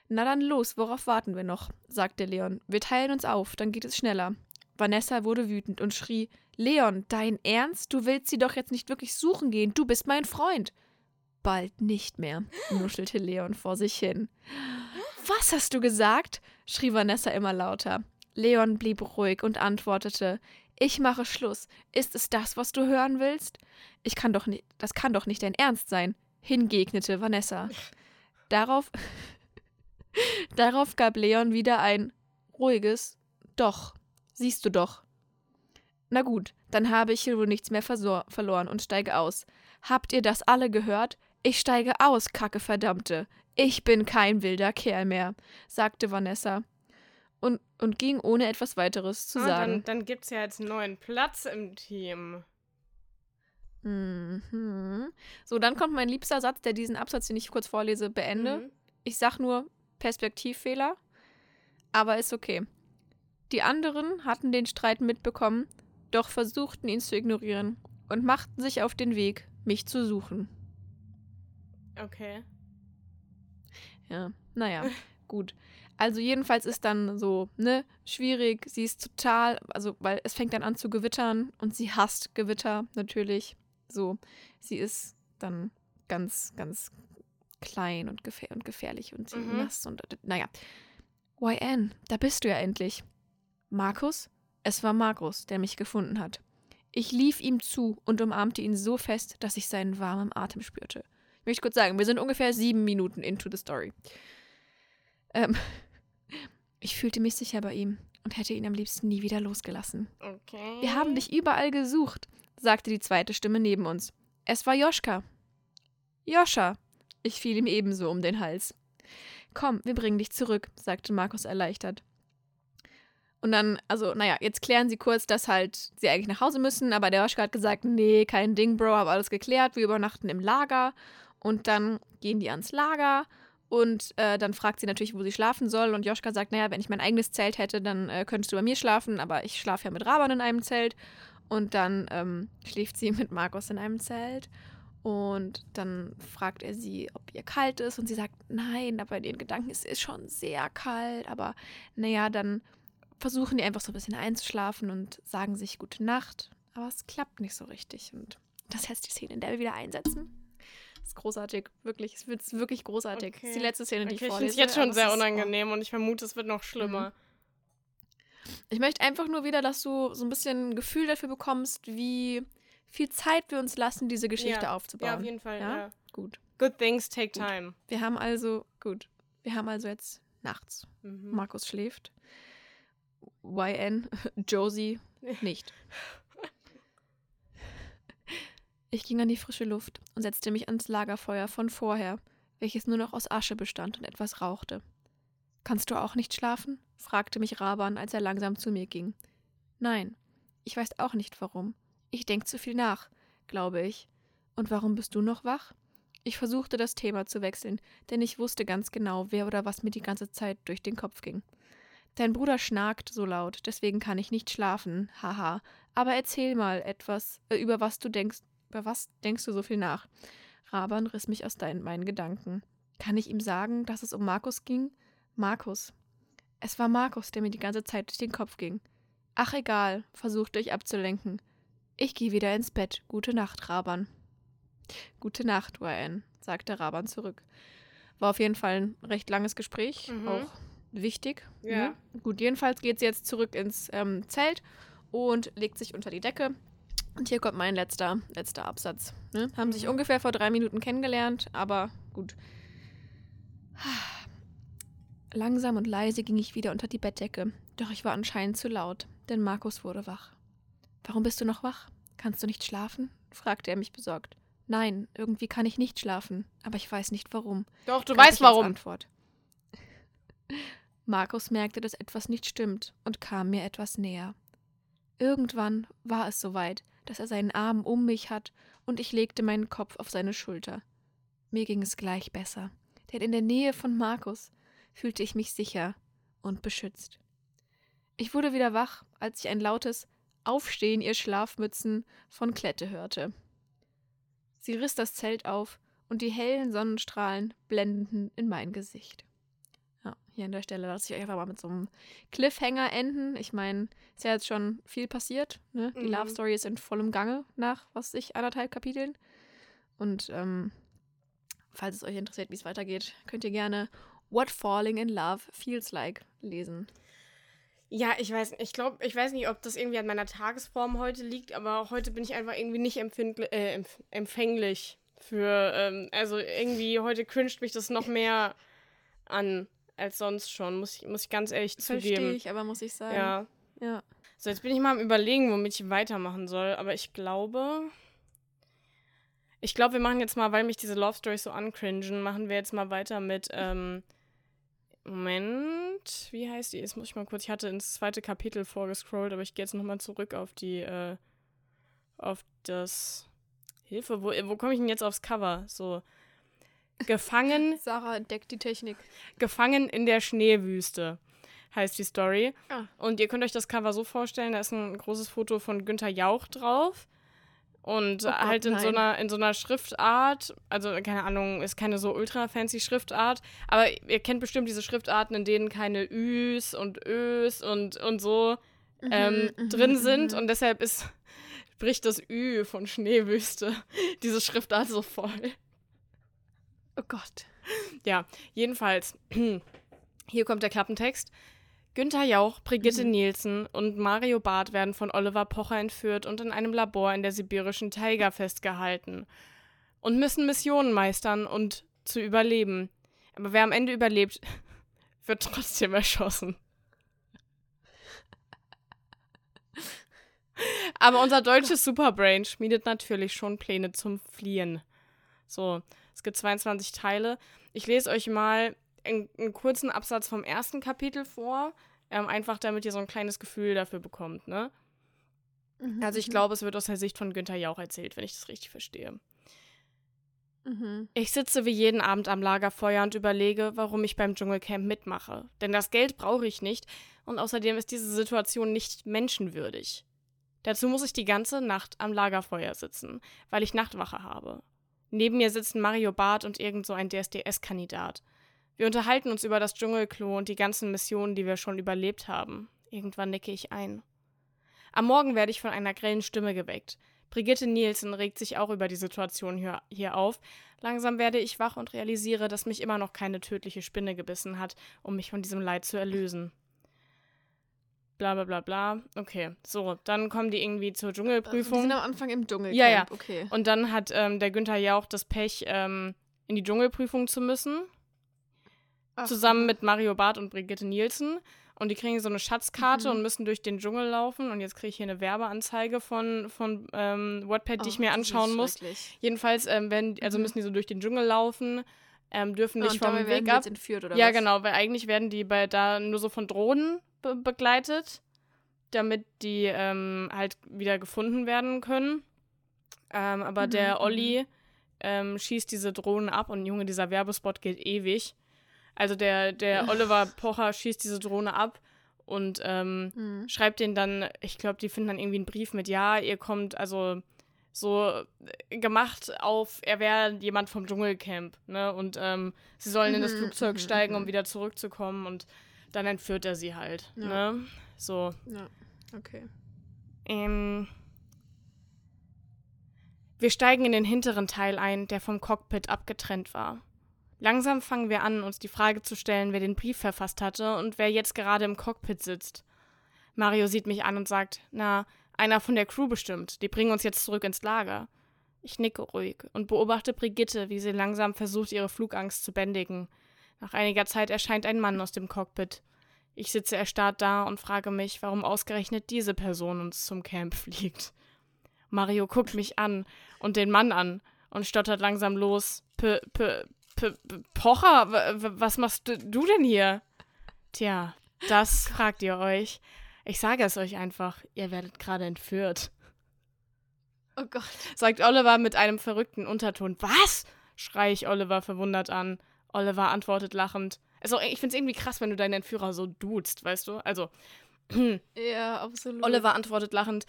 Na dann los, worauf warten wir noch? sagte Leon. Wir teilen uns auf, dann geht es schneller. Vanessa wurde wütend und schrie: Leon, dein Ernst? Du willst sie doch jetzt nicht wirklich suchen gehen. Du bist mein Freund. Bald nicht mehr, nuschelte Leon vor sich hin. Was hast du gesagt? schrie Vanessa immer lauter. Leon blieb ruhig und antwortete: Ich mache Schluss. Ist es das, was du hören willst? Ich kann doch nicht, das kann doch nicht dein Ernst sein, hingegnete Vanessa. Darauf, darauf gab Leon wieder ein ruhiges Doch. Siehst du doch. Na gut, dann habe ich hier wohl nichts mehr verloren und steige aus. Habt ihr das alle gehört? Ich steige aus, Kacke verdammte. Ich bin kein wilder Kerl mehr, sagte Vanessa und, und ging ohne etwas weiteres zu Ah, sagen. dann dann gibt es ja jetzt einen neuen Platz im Team. Mhm. So, dann kommt mein liebster Satz, der diesen Absatz, den ich kurz vorlese, beende. Mhm. Ich sag nur Perspektivfehler, aber ist okay. Die anderen hatten den Streit mitbekommen, doch versuchten ihn zu ignorieren und machten sich auf den Weg, mich zu suchen. Okay. Ja, naja, gut. Also jedenfalls ist dann so, ne, schwierig. Sie ist total, also weil es fängt dann an zu gewittern und sie hasst Gewitter natürlich. So, sie ist dann ganz, ganz klein und, gefähr und gefährlich und Mhm. nass und naja. YN, da bist du ja endlich. Markus? Es war Markus, der mich gefunden hat. Ich lief ihm zu und umarmte ihn so fest, dass ich seinen warmen Atem spürte. Ich möchte kurz sagen, wir sind ungefähr sieben Minuten into the story. Ähm, ich fühlte mich sicher bei ihm und hätte ihn am liebsten nie wieder losgelassen. Okay. Wir haben dich überall gesucht, sagte die zweite Stimme neben uns. Es war Joschka. Joscha. Ich fiel ihm ebenso um den Hals. Komm, wir bringen dich zurück, sagte Markus erleichtert. Und dann, also, naja, jetzt klären sie kurz, dass halt sie eigentlich nach Hause müssen, aber der Joschka hat gesagt, nee, kein Ding, Bro, hab alles geklärt, wir übernachten im Lager. Und dann gehen die ans Lager und äh, dann fragt sie natürlich, wo sie schlafen soll. Und Joschka sagt, naja, wenn ich mein eigenes Zelt hätte, dann äh, könntest du bei mir schlafen, aber ich schlafe ja mit Raban in einem Zelt. Und dann ähm, schläft sie mit Markus in einem Zelt. Und dann fragt er sie, ob ihr kalt ist. Und sie sagt, nein, aber in ihren Gedanken ist es schon sehr kalt. Aber naja, dann versuchen die einfach so ein bisschen einzuschlafen und sagen sich gute Nacht. Aber es klappt nicht so richtig. Und das heißt die Szene, in der wir wieder einsetzen. Ist großartig, wirklich. Es wird wirklich großartig. Das ist die letzte Szene, die okay, ich ich vorlese. finde es jetzt schon sehr unangenehm und ich vermute, es wird noch schlimmer. Ich möchte einfach nur wieder, dass du so ein bisschen ein Gefühl dafür bekommst, wie viel Zeit wir uns lassen, diese Geschichte Ja, aufzubauen. Ja, auf jeden Fall. Ja? Ja. Gut. Good things take Gut. time. Wir haben also, gut. Wir haben also jetzt nachts. Mhm. Markus schläft. YN, Josie nicht. Ich ging an die frische Luft und setzte mich ans Lagerfeuer von vorher, welches nur noch aus Asche bestand und etwas rauchte. Kannst du auch nicht schlafen? fragte mich Raban, als er langsam zu mir ging. Nein, ich weiß auch nicht warum. Ich denk zu viel nach, glaube ich. Und warum bist du noch wach? Ich versuchte das Thema zu wechseln, denn ich wusste ganz genau, wer oder was mir die ganze Zeit durch den Kopf ging. Dein Bruder schnarkt so laut, deswegen kann ich nicht schlafen, haha. Aber erzähl mal etwas, äh, über was du denkst, über was denkst du so viel nach? Raban riss mich aus deinen, meinen Gedanken. Kann ich ihm sagen, dass es um Markus ging? Markus. Es war Markus, der mir die ganze Zeit durch den Kopf ging. Ach egal, versuchte ich abzulenken. Ich gehe wieder ins Bett. Gute Nacht, Raban. Gute Nacht, YN, sagte Raban zurück. War auf jeden Fall ein recht langes Gespräch, Mhm. auch wichtig. Ja. ne? Gut, jedenfalls geht sie jetzt zurück ins ähm, Zelt und legt sich unter die Decke. Und hier kommt mein letzter, letzter Absatz. Ne? Haben sich Mhm. ungefähr vor drei Minuten kennengelernt, aber gut. Langsam und leise ging ich wieder unter die Bettdecke, doch ich war anscheinend zu laut, denn Markus wurde wach. Warum bist du noch wach? Kannst du nicht schlafen? fragte er mich besorgt. Nein, irgendwie kann ich nicht schlafen, aber ich weiß nicht warum. Doch, du gab weißt warum. Antwort. Markus merkte, dass etwas nicht stimmt und kam mir etwas näher. Irgendwann war es soweit, dass er seinen Arm um mich hat und ich legte meinen Kopf auf seine Schulter. Mir ging es gleich besser, denn in der Nähe von Markus fühlte ich mich sicher und beschützt. Ich wurde wieder wach, als ich ein lautes Aufstehen, ihr Schlafmützen von Klette hörte. Sie riss das Zelt auf und die hellen Sonnenstrahlen blendeten in mein Gesicht. Hier an der Stelle lasse ich euch einfach mal mit so einem Cliffhanger enden. Ich meine, ist ja jetzt schon viel passiert. Ne? Die Mhm. Love Story ist in vollem Gange nach, was ich, anderthalb Kapiteln. Und ähm, falls es euch interessiert, wie es weitergeht, könnt ihr gerne What Falling in Love Feels Like lesen. Ja, ich weiß, ich glaube, ich weiß nicht, ob das irgendwie an meiner Tagesform heute liegt, aber heute bin ich einfach irgendwie nicht äh, empf empfänglich für, ähm, also irgendwie heute cringet mich das noch mehr an als sonst schon, muss ich, muss ich ganz ehrlich Verstehe zugeben. ich, aber muss ich sagen. Ja. ja. So, jetzt bin ich mal am überlegen, womit ich weitermachen soll, aber ich glaube. Ich glaube, wir machen jetzt mal, weil mich diese Love Stories so ancringen, machen wir jetzt mal weiter mit, ähm, Moment, wie heißt die? Jetzt muss ich mal kurz, ich hatte ins zweite Kapitel vorgescrollt, aber ich gehe jetzt nochmal zurück auf die, äh, auf das, Hilfe, wo, wo komme ich denn jetzt aufs Cover? So, gefangen, Sarah entdeckt die Technik. gefangen in der Schneewüste heißt die Story. Ah. Und ihr könnt euch das Cover so vorstellen, da ist ein großes Foto von Günther Jauch drauf. Und Oh Gott, halt in so, einer, in so einer Schriftart, also keine Ahnung, ist keine so ultra fancy Schriftart, aber ihr kennt bestimmt diese Schriftarten, in denen keine Üs und Ös und, und so ähm, Mhm, drin mhm, sind. mhm. Und deshalb ist, bricht das Ü von Schneewüste diese Schriftart so voll. Oh Gott. Ja, jedenfalls, hier kommt der Klappentext. Günther Jauch, Brigitte Mhm. Nielsen und Mario Barth werden von Oliver Pocher entführt und in einem Labor in der sibirischen Taiga festgehalten. Und müssen Missionen meistern und zu überleben. Aber wer am Ende überlebt, wird trotzdem erschossen. Aber unser deutsches Superbrain schmiedet natürlich schon Pläne zum Fliehen. So, es gibt 22 Teile. Ich lese euch mal einen, einen kurzen Absatz vom ersten Kapitel vor, ähm, einfach damit ihr so ein kleines Gefühl dafür bekommt, ne? Also ich glaube, es wird aus der Sicht von Günther Jauch erzählt, wenn ich das richtig verstehe. Mhm. Ich sitze wie jeden Abend am Lagerfeuer und überlege, warum ich beim Dschungelcamp mitmache. Denn das Geld brauche ich nicht und außerdem ist diese Situation nicht menschenwürdig. Dazu muss ich die ganze Nacht am Lagerfeuer sitzen, weil ich Nachtwache habe. Neben mir sitzen Mario Barth und irgend so ein DSDS-Kandidat. Wir unterhalten uns über das Dschungelklo und die ganzen Missionen, die wir schon überlebt haben. Irgendwann nicke ich ein. Am Morgen werde ich von einer grellen Stimme geweckt. Brigitte Nielsen regt sich auch über die Situation hier, hier auf. Langsam werde ich wach und realisiere, dass mich immer noch keine tödliche Spinne gebissen hat, um mich von diesem Leid zu erlösen. Bla bla bla bla. Okay, so, dann kommen die irgendwie zur Die Dschungelprüfung. sind am Anfang im Dschungelcamp. Ja, ja. Okay. Und dann hat ähm, der Günther Jauch das Pech, ähm, in die Dschungelprüfung zu müssen, Ach, zusammen mit Mario Barth und Brigitte Nielsen. Und die kriegen so eine Schatzkarte Mhm. und müssen durch den Dschungel laufen. Und jetzt kriege ich hier eine Werbeanzeige von, von ähm, Wattpad, die ich Oh, mir anschauen muss. Jedenfalls ähm, werden, also Mhm. müssen die so durch den Dschungel laufen, ähm, dürfen Ah, nicht und vom Weg die ab. entführt, oder Ja, was? genau, weil eigentlich werden die bei da nur so von Drohnen be begleitet, damit die ähm, halt wieder gefunden werden können. Ähm, aber Mhm, der mhm. Olli ähm, schießt diese Drohnen ab und Junge, dieser Werbespot geht ewig. Also der, der Oliver Pocher schießt diese Drohne ab und ähm, Mhm. schreibt den dann, ich glaube, die finden dann irgendwie einen Brief mit, ja, ihr kommt, also so äh, gemacht auf, er wäre jemand vom Dschungelcamp, ne? Und ähm, sie sollen in das Mhm, Flugzeug mhm, steigen, um wieder zurückzukommen und dann entführt er sie halt, Ja. ne? So. Ja, okay. Ähm, wir steigen in den hinteren Teil ein, der vom Cockpit abgetrennt war. Langsam fangen wir an, uns die Frage zu stellen, wer den Brief verfasst hatte und wer jetzt gerade im Cockpit sitzt. Mario sieht mich an und sagt, na, einer von der Crew bestimmt, die bringen uns jetzt zurück ins Lager. Ich nicke ruhig und beobachte Brigitte, wie sie langsam versucht, ihre Flugangst zu bändigen. Nach einiger Zeit erscheint ein Mann aus dem Cockpit. Ich sitze erstarrt da und frage mich, warum ausgerechnet diese Person uns zum Camp fliegt. Mario guckt mich an und den Mann an und stottert langsam los. P, p, p, p Pocher, was machst du, du denn hier? Tja, das fragt ihr euch. Ich sage es euch einfach, ihr werdet gerade entführt. Oh Gott. Sagt Oliver mit einem verrückten Unterton. Was? schreie ich Oliver verwundert an. Oliver antwortet lachend. Also, ich finde es irgendwie krass, wenn du deinen Entführer so duzt, weißt du? Also, Ja, absolut. Oliver antwortet lachend.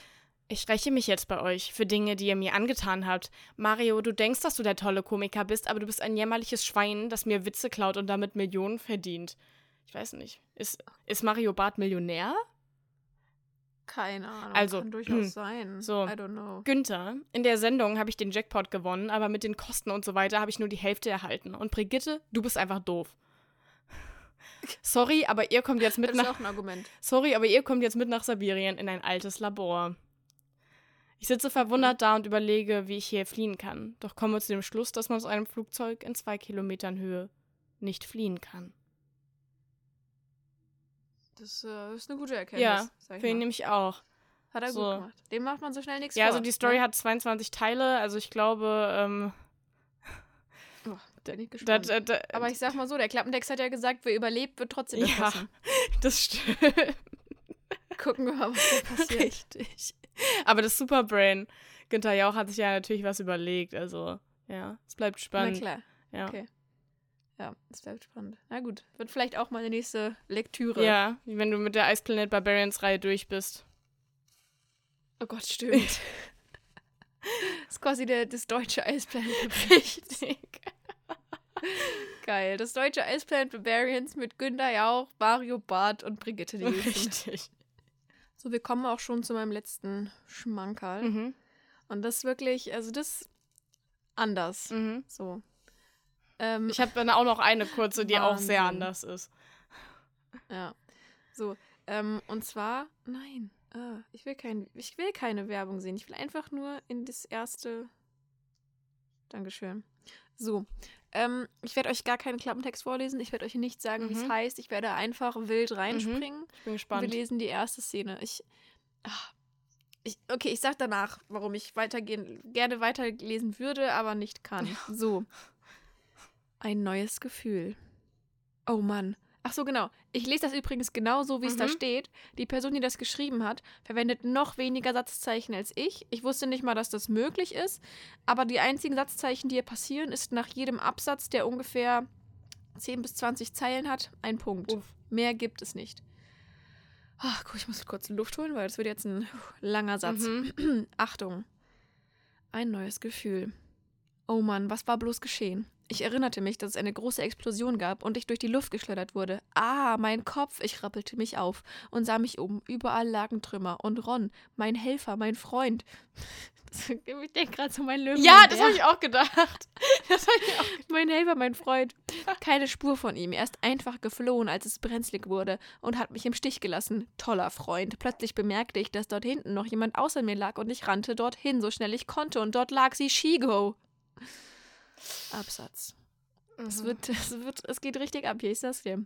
Ich räche mich jetzt bei euch für Dinge, die ihr mir angetan habt. Mario, du denkst, dass du der tolle Komiker bist, aber du bist ein jämmerliches Schwein, das mir Witze klaut und damit Millionen verdient. Ich weiß nicht. Ist, ist Mario Barth Millionär? Keine Ahnung. Also, kann durchaus sein. so. I don't know. Günther, in der Sendung habe ich den Jackpot gewonnen, aber mit den Kosten und so weiter habe ich nur die Hälfte erhalten. Und Brigitte, du bist einfach doof. Sorry, aber ihr kommt jetzt mit Das ist nach auch ein Argument. Sorry, aber ihr kommt jetzt mit nach Sibirien in ein altes Labor. Ich sitze verwundert da und überlege, wie ich hier fliehen kann. Doch komme zu dem Schluss, dass man aus einem Flugzeug in zwei Kilometern Höhe nicht fliehen kann. Das äh, ist eine gute Erkenntnis. Ja, ich Für ihn nämlich auch. Hat er so. gut gemacht. Dem macht man so schnell nichts Ja, vor. also die Story ne? hat 22 Teile, also ich glaube, ähm, Oh, bin ich gespannt. das, äh, da- Aber ich sag mal so, der Klappentext hat ja gesagt, wer überlebt, wird trotzdem Ja. erschossen. das stimmt. Gucken wir mal, was da passiert. Richtig. Aber das Superbrain, Günther Jauch hat sich ja natürlich was überlegt, also ja, es bleibt Na spannend. klar. Ja. Okay. Ja, das bleibt spannend. Na gut, wird vielleicht auch mal eine nächste Lektüre. Ja, wenn du mit der Ice Planet Barbarians Reihe durch bist. Oh Gott, stimmt. das ist quasi der, das deutsche Eisplanet. Richtig. Geil. Das deutsche Eisplanet Barbarians mit Günther Jauch, Mario Barth und Brigitte Nielsen. Richtig. So, wir kommen auch schon zu meinem letzten Schmankerl. Mhm. Und das ist wirklich, also das ist anders. Mhm. So. Ähm, Ich habe dann auch noch eine kurze, die auch sehr Wahnsinn. anders ist. Ja. So, ähm, und zwar, nein, ah, ich will kein, ich will keine Werbung sehen. Ich will einfach nur in das erste. Dankeschön. So, ähm, ich werde euch gar keinen Klappentext vorlesen. Ich werde euch nicht sagen, wie es Mhm. heißt. Ich werde einfach wild reinspringen. Ich bin Und wir gespannt. lesen die erste Szene. Ich, ah, ich, okay, ich sag danach, warum ich weitergehen, gerne weiterlesen würde, aber nicht kann. So. Ein neues Gefühl. Oh Mann. Ach so, genau. Ich lese das übrigens genau so, wie es da Mhm. steht. Die Person, die das geschrieben hat, verwendet noch weniger Satzzeichen als ich. Ich wusste nicht mal, dass das möglich ist. Aber die einzigen Satzzeichen, die hier passieren, ist nach jedem Absatz, der ungefähr 10 bis 20 Zeilen hat, ein Punkt. Uff. Mehr gibt es nicht. Ach, guck, ich muss kurz Luft holen, weil das wird jetzt ein langer Satz. Mhm. Achtung. Ein neues Gefühl. Oh Mann, was war bloß geschehen? Ich erinnerte mich, dass es eine große Explosion gab und ich durch die Luft geschleudert wurde. Ah, mein Kopf! Ich rappelte mich auf und sah mich um. Überall lagen Trümmer. Und Ron, mein Helfer, mein Freund. Das, ich denke gerade so mein Löwen. Ja, das habe ich auch gedacht. Das hab ich auch Mein Helfer, mein Freund. Keine Spur von ihm. Er ist einfach geflohen, als es brenzlig wurde und hat mich im Stich gelassen. Toller Freund. Plötzlich bemerkte ich, dass dort hinten noch jemand außer mir lag und ich rannte dorthin, so schnell ich konnte. Und dort lag sie, Shigo. Absatz. Es Mhm. wird, es wird, es geht richtig ab hier, ich sag's dir.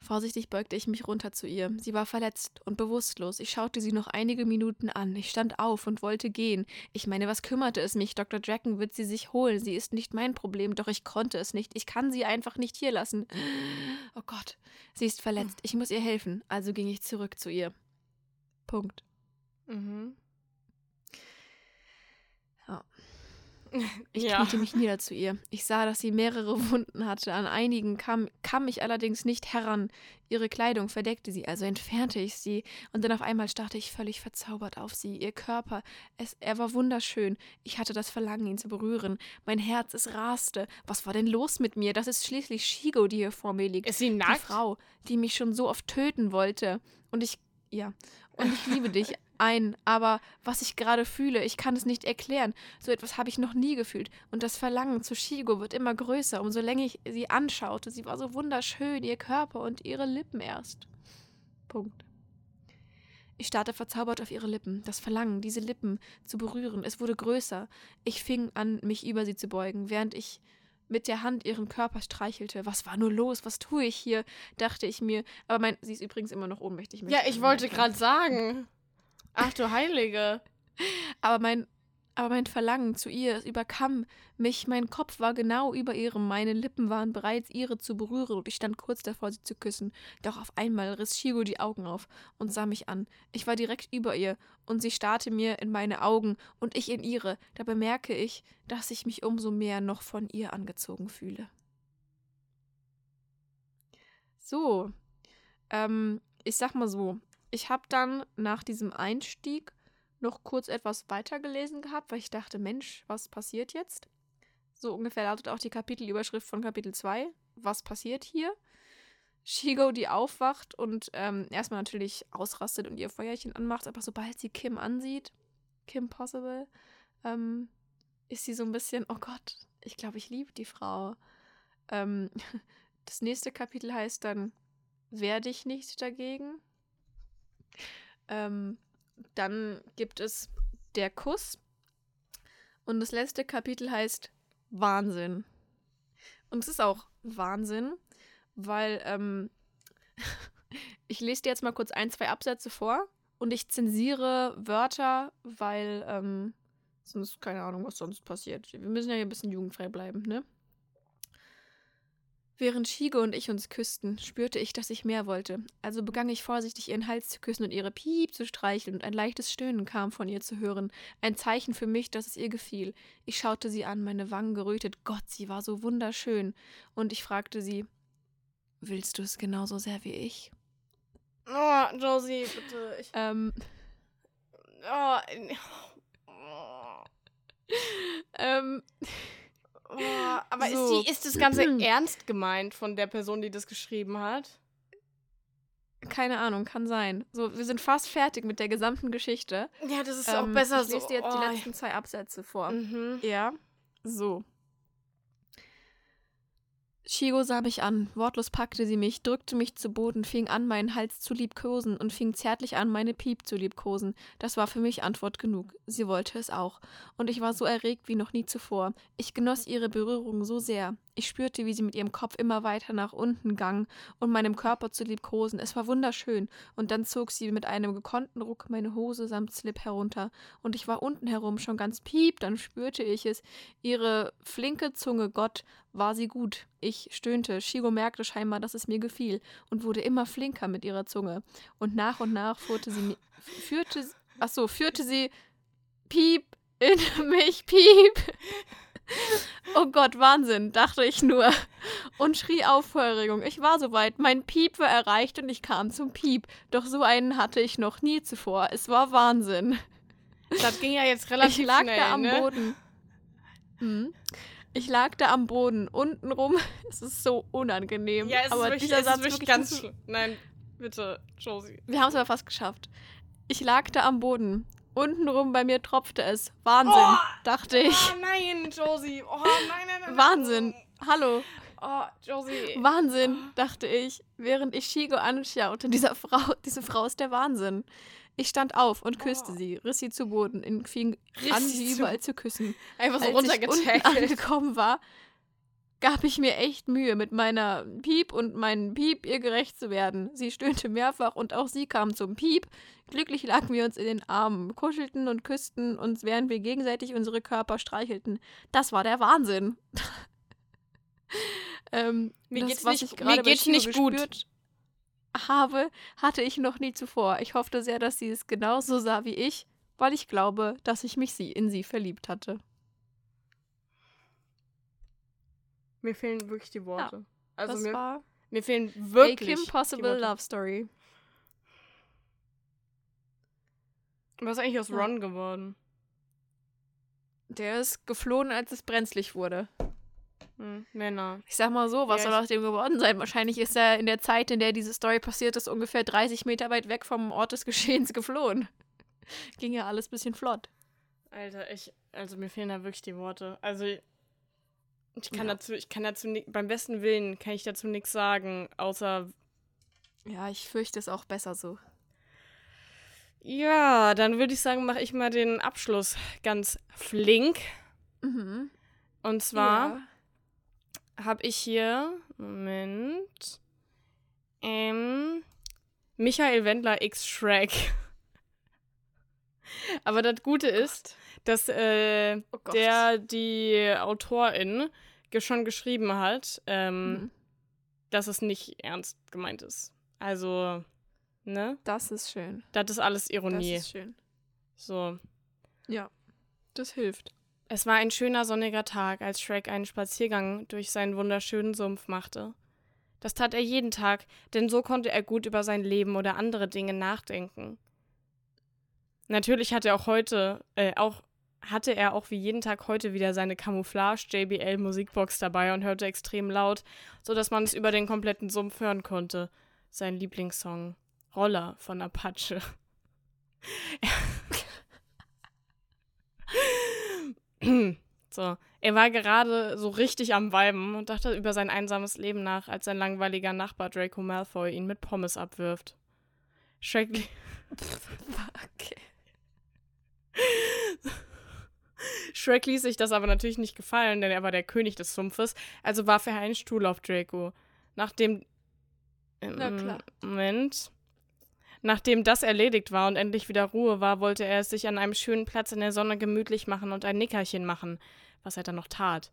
Vorsichtig beugte ich mich runter zu ihr. Sie war verletzt und bewusstlos. Ich schaute sie noch einige Minuten an. Ich stand auf und wollte gehen. Ich meine, was kümmerte es mich? Dr. Draken wird sie sich holen. Sie ist nicht mein Problem, doch ich konnte es nicht. Ich kann sie einfach nicht hier lassen. Oh Gott. Sie ist verletzt. Ich muss ihr helfen. Also ging ich zurück zu ihr. Punkt. Mhm. Ich Ja. kniete mich nieder zu ihr. Ich sah, dass sie mehrere Wunden hatte. An einigen kam, kam ich allerdings nicht heran. Ihre Kleidung verdeckte sie, also entfernte ich sie. Und dann auf einmal starrte ich völlig verzaubert auf sie. Ihr Körper, es, er war wunderschön. Ich hatte das Verlangen, ihn zu berühren. Mein Herz, es raste. Was war denn los mit mir? Das ist schließlich Shigo, die hier vor mir liegt. Ist sie Die nackt? Frau, die mich schon so oft töten wollte. Und ich, ja, und ich liebe dich ein, aber was ich gerade fühle, ich kann es nicht erklären. So etwas habe ich noch nie gefühlt. Und das Verlangen zu Shigo wird immer größer, umso länger ich sie anschaute. Sie war so wunderschön, ihr Körper und ihre Lippen erst. Punkt. Ich starrte verzaubert auf ihre Lippen, das Verlangen, diese Lippen zu berühren. Es wurde größer. Ich fing an, mich über sie zu beugen, während ich mit der Hand ihren Körper streichelte. Was war nur los? Was tue ich hier? dachte ich mir. Aber mein, sie ist übrigens immer noch ohnmächtig. Ja, ich wollte gerade sagen. Ach du Heilige. Aber mein, aber mein Verlangen zu ihr überkam mich, mein Kopf war genau über ihrem, meine Lippen waren bereits ihre zu berühren und ich stand kurz davor, sie zu küssen. Doch auf einmal riss Shigo die Augen auf und sah mich an. Ich war direkt über ihr und sie starrte mir in meine Augen und ich in ihre. Da bemerke ich, dass ich mich umso mehr noch von ihr angezogen fühle. So, ähm, ich sag mal so, ich habe dann nach diesem Einstieg noch kurz etwas weitergelesen gehabt, weil ich dachte, Mensch, was passiert jetzt? So ungefähr lautet auch die Kapitelüberschrift von Kapitel 2. Was passiert hier? Shigo, die aufwacht und ähm, erstmal natürlich ausrastet und ihr Feuerchen anmacht, aber sobald sie Kim ansieht, Kim Possible, ähm, ist sie so ein bisschen, oh Gott, ich glaube, ich liebe die Frau. Ähm, das nächste Kapitel heißt dann, werde ich nicht dagegen. Ähm, dann gibt es der Kuss. Und das letzte Kapitel heißt Wahnsinn. Und es ist auch Wahnsinn, weil ähm, ich lese dir jetzt mal kurz ein, zwei Absätze vor und ich zensiere Wörter, weil ähm, sonst keine Ahnung, was sonst passiert. Wir müssen ja hier ein bisschen jugendfrei bleiben, ne? Während Shigo und ich uns küssten, spürte ich, dass ich mehr wollte. Also begann ich vorsichtig ihren Hals zu küssen und ihre Piep zu streicheln, und ein leichtes Stöhnen kam von ihr zu hören. Ein Zeichen für mich, dass es ihr gefiel. Ich schaute sie an, meine Wangen gerötet. Gott, sie war so wunderschön. Und ich fragte sie: Willst du es genauso sehr wie ich? Oh, Josie, bitte. Ich, Ähm, oh, ähm, oh, aber So. ist, die, ist das Ganze ernst gemeint von der Person, die das geschrieben hat? keine Ahnung, kann sein. So, wir sind fast fertig mit der gesamten Geschichte. Ja, das ist Ähm, auch besser ich so. lese dir jetzt oh, die letzten zwei Absätze vor. Mhm. Ja, so. Shigo sah mich an, wortlos packte sie mich, drückte mich zu Boden, fing an, meinen Hals zu liebkosen und fing zärtlich an, meine Piep zu liebkosen. Das war für mich Antwort genug. Sie wollte es auch. Und ich war so erregt wie noch nie zuvor. Ich genoss ihre Berührung so sehr. Ich spürte, wie sie mit ihrem Kopf immer weiter nach unten gang und meinem Körper zu liebkosen. Es war wunderschön. Und dann zog sie mit einem gekonnten Ruck meine Hose samt Slip herunter. Und ich war unten herum schon ganz piep, dann spürte ich es. Ihre flinke Zunge, Gott, war sie gut. Ich stöhnte. Shigo merkte scheinbar, dass es mir gefiel und wurde immer flinker mit ihrer Zunge. Und nach und nach führte sie führte ach so, führte sie Piep in mich, Piep. Oh Gott, Wahnsinn, dachte ich nur und schrie auf vor Erregung. Ich war soweit, mein Piep war erreicht und ich kam zum Piep. Doch so einen hatte ich noch nie zuvor. Es war Wahnsinn. Das ging ja jetzt relativ Ich lag schnell, da am ne? Boden. Mhm. Ich lag da am Boden, untenrum. Es ist so unangenehm. Ja, es aber ist wirklich, dieser es Satz ist wirklich ganz schlimm. Nein, bitte, Josie. Wir haben es aber fast geschafft. Ich lag da am Boden. Untenrum bei mir tropfte es. Wahnsinn, Oh! dachte ich. Oh nein, Josie. Oh nein, nein, nein. Wahnsinn. Hallo. Oh, Josie. Wahnsinn, dachte ich, während ich Shigo anschaute. Dieser Frau, diese Frau ist der Wahnsinn. Ich stand auf und küsste Oh. sie, riss sie zu Boden und fing Riss an, sie zu- überall zu küssen. Einfach so Als ich unten runtergetackelt. angekommen war, gab ich mir echt Mühe, mit meiner Piep und meinem Piep ihr gerecht zu werden. Sie stöhnte mehrfach und auch sie kam zum Piep. Glücklich lagen wir uns in den Armen, kuschelten und küssten uns, während wir gegenseitig unsere Körper streichelten. Das war der Wahnsinn. ähm, Mir das, geht's nicht- ich mir geht's nicht gut. gespürt habe, hatte ich noch nie zuvor. Ich hoffte sehr, dass sie es genauso sah wie ich, weil ich glaube, dass ich mich sie in sie verliebt hatte. Mir fehlen wirklich die Worte. Also das mir, war mir fehlen A wirklich. Kim die Possible. Love Story. Was ist eigentlich aus Ja. Ron geworden? Der ist geflohen, als es brenzlig wurde. Hm, Männer. Ich sag mal so, was Ja, soll aus dem geworden sein? Wahrscheinlich ist er in der Zeit, in der diese Story passiert ist, ungefähr 30 Meter weit weg vom Ort des Geschehens geflohen. Ging ja alles bisschen flott. Alter, ich, also mir fehlen da wirklich die Worte. Also ich kann Ja. dazu, ich kann dazu beim besten Willen kann ich dazu nichts sagen, außer Ja, ich fürchte es auch besser so. ja, dann würde ich sagen, mache ich mal den Abschluss ganz flink. Mhm. Und zwar Ja. Habe ich hier, Moment, ähm, Michael Wendler x Shrek. Aber das Gute ist, dass äh, Oh der die Autorin schon geschrieben hat, ähm, Mhm. dass es nicht ernst gemeint ist. Also, ne? Das ist schön. Das ist alles Das Ironie. ist schön. So. Ja, das hilft. Es war ein schöner sonniger Tag, als Shrek einen Spaziergang durch seinen wunderschönen Sumpf machte. Das tat er jeden Tag, denn so konnte er gut über sein Leben oder andere Dinge nachdenken. Natürlich hatte er auch heute, äh, auch hatte er auch wie jeden Tag heute wieder seine Camouflage JBL Musikbox dabei und hörte extrem laut, so dass man es über den kompletten Sumpf hören konnte. Sein Lieblingssong Roller von Apache. so, er war gerade so richtig am Weiben und dachte über sein einsames Leben nach, als sein langweiliger Nachbar Draco Malfoy ihn mit Pommes abwirft. Shrek, Okay. Shrek ließ sich das aber natürlich nicht gefallen, denn er war der König des Sumpfes, also warf er einen Stuhl auf Draco. Nachdem. Na Ähm, klar. Moment. Nachdem das erledigt war und endlich wieder Ruhe war, wollte er es sich an einem schönen Platz in der Sonne gemütlich machen und ein Nickerchen machen, was er dann noch tat.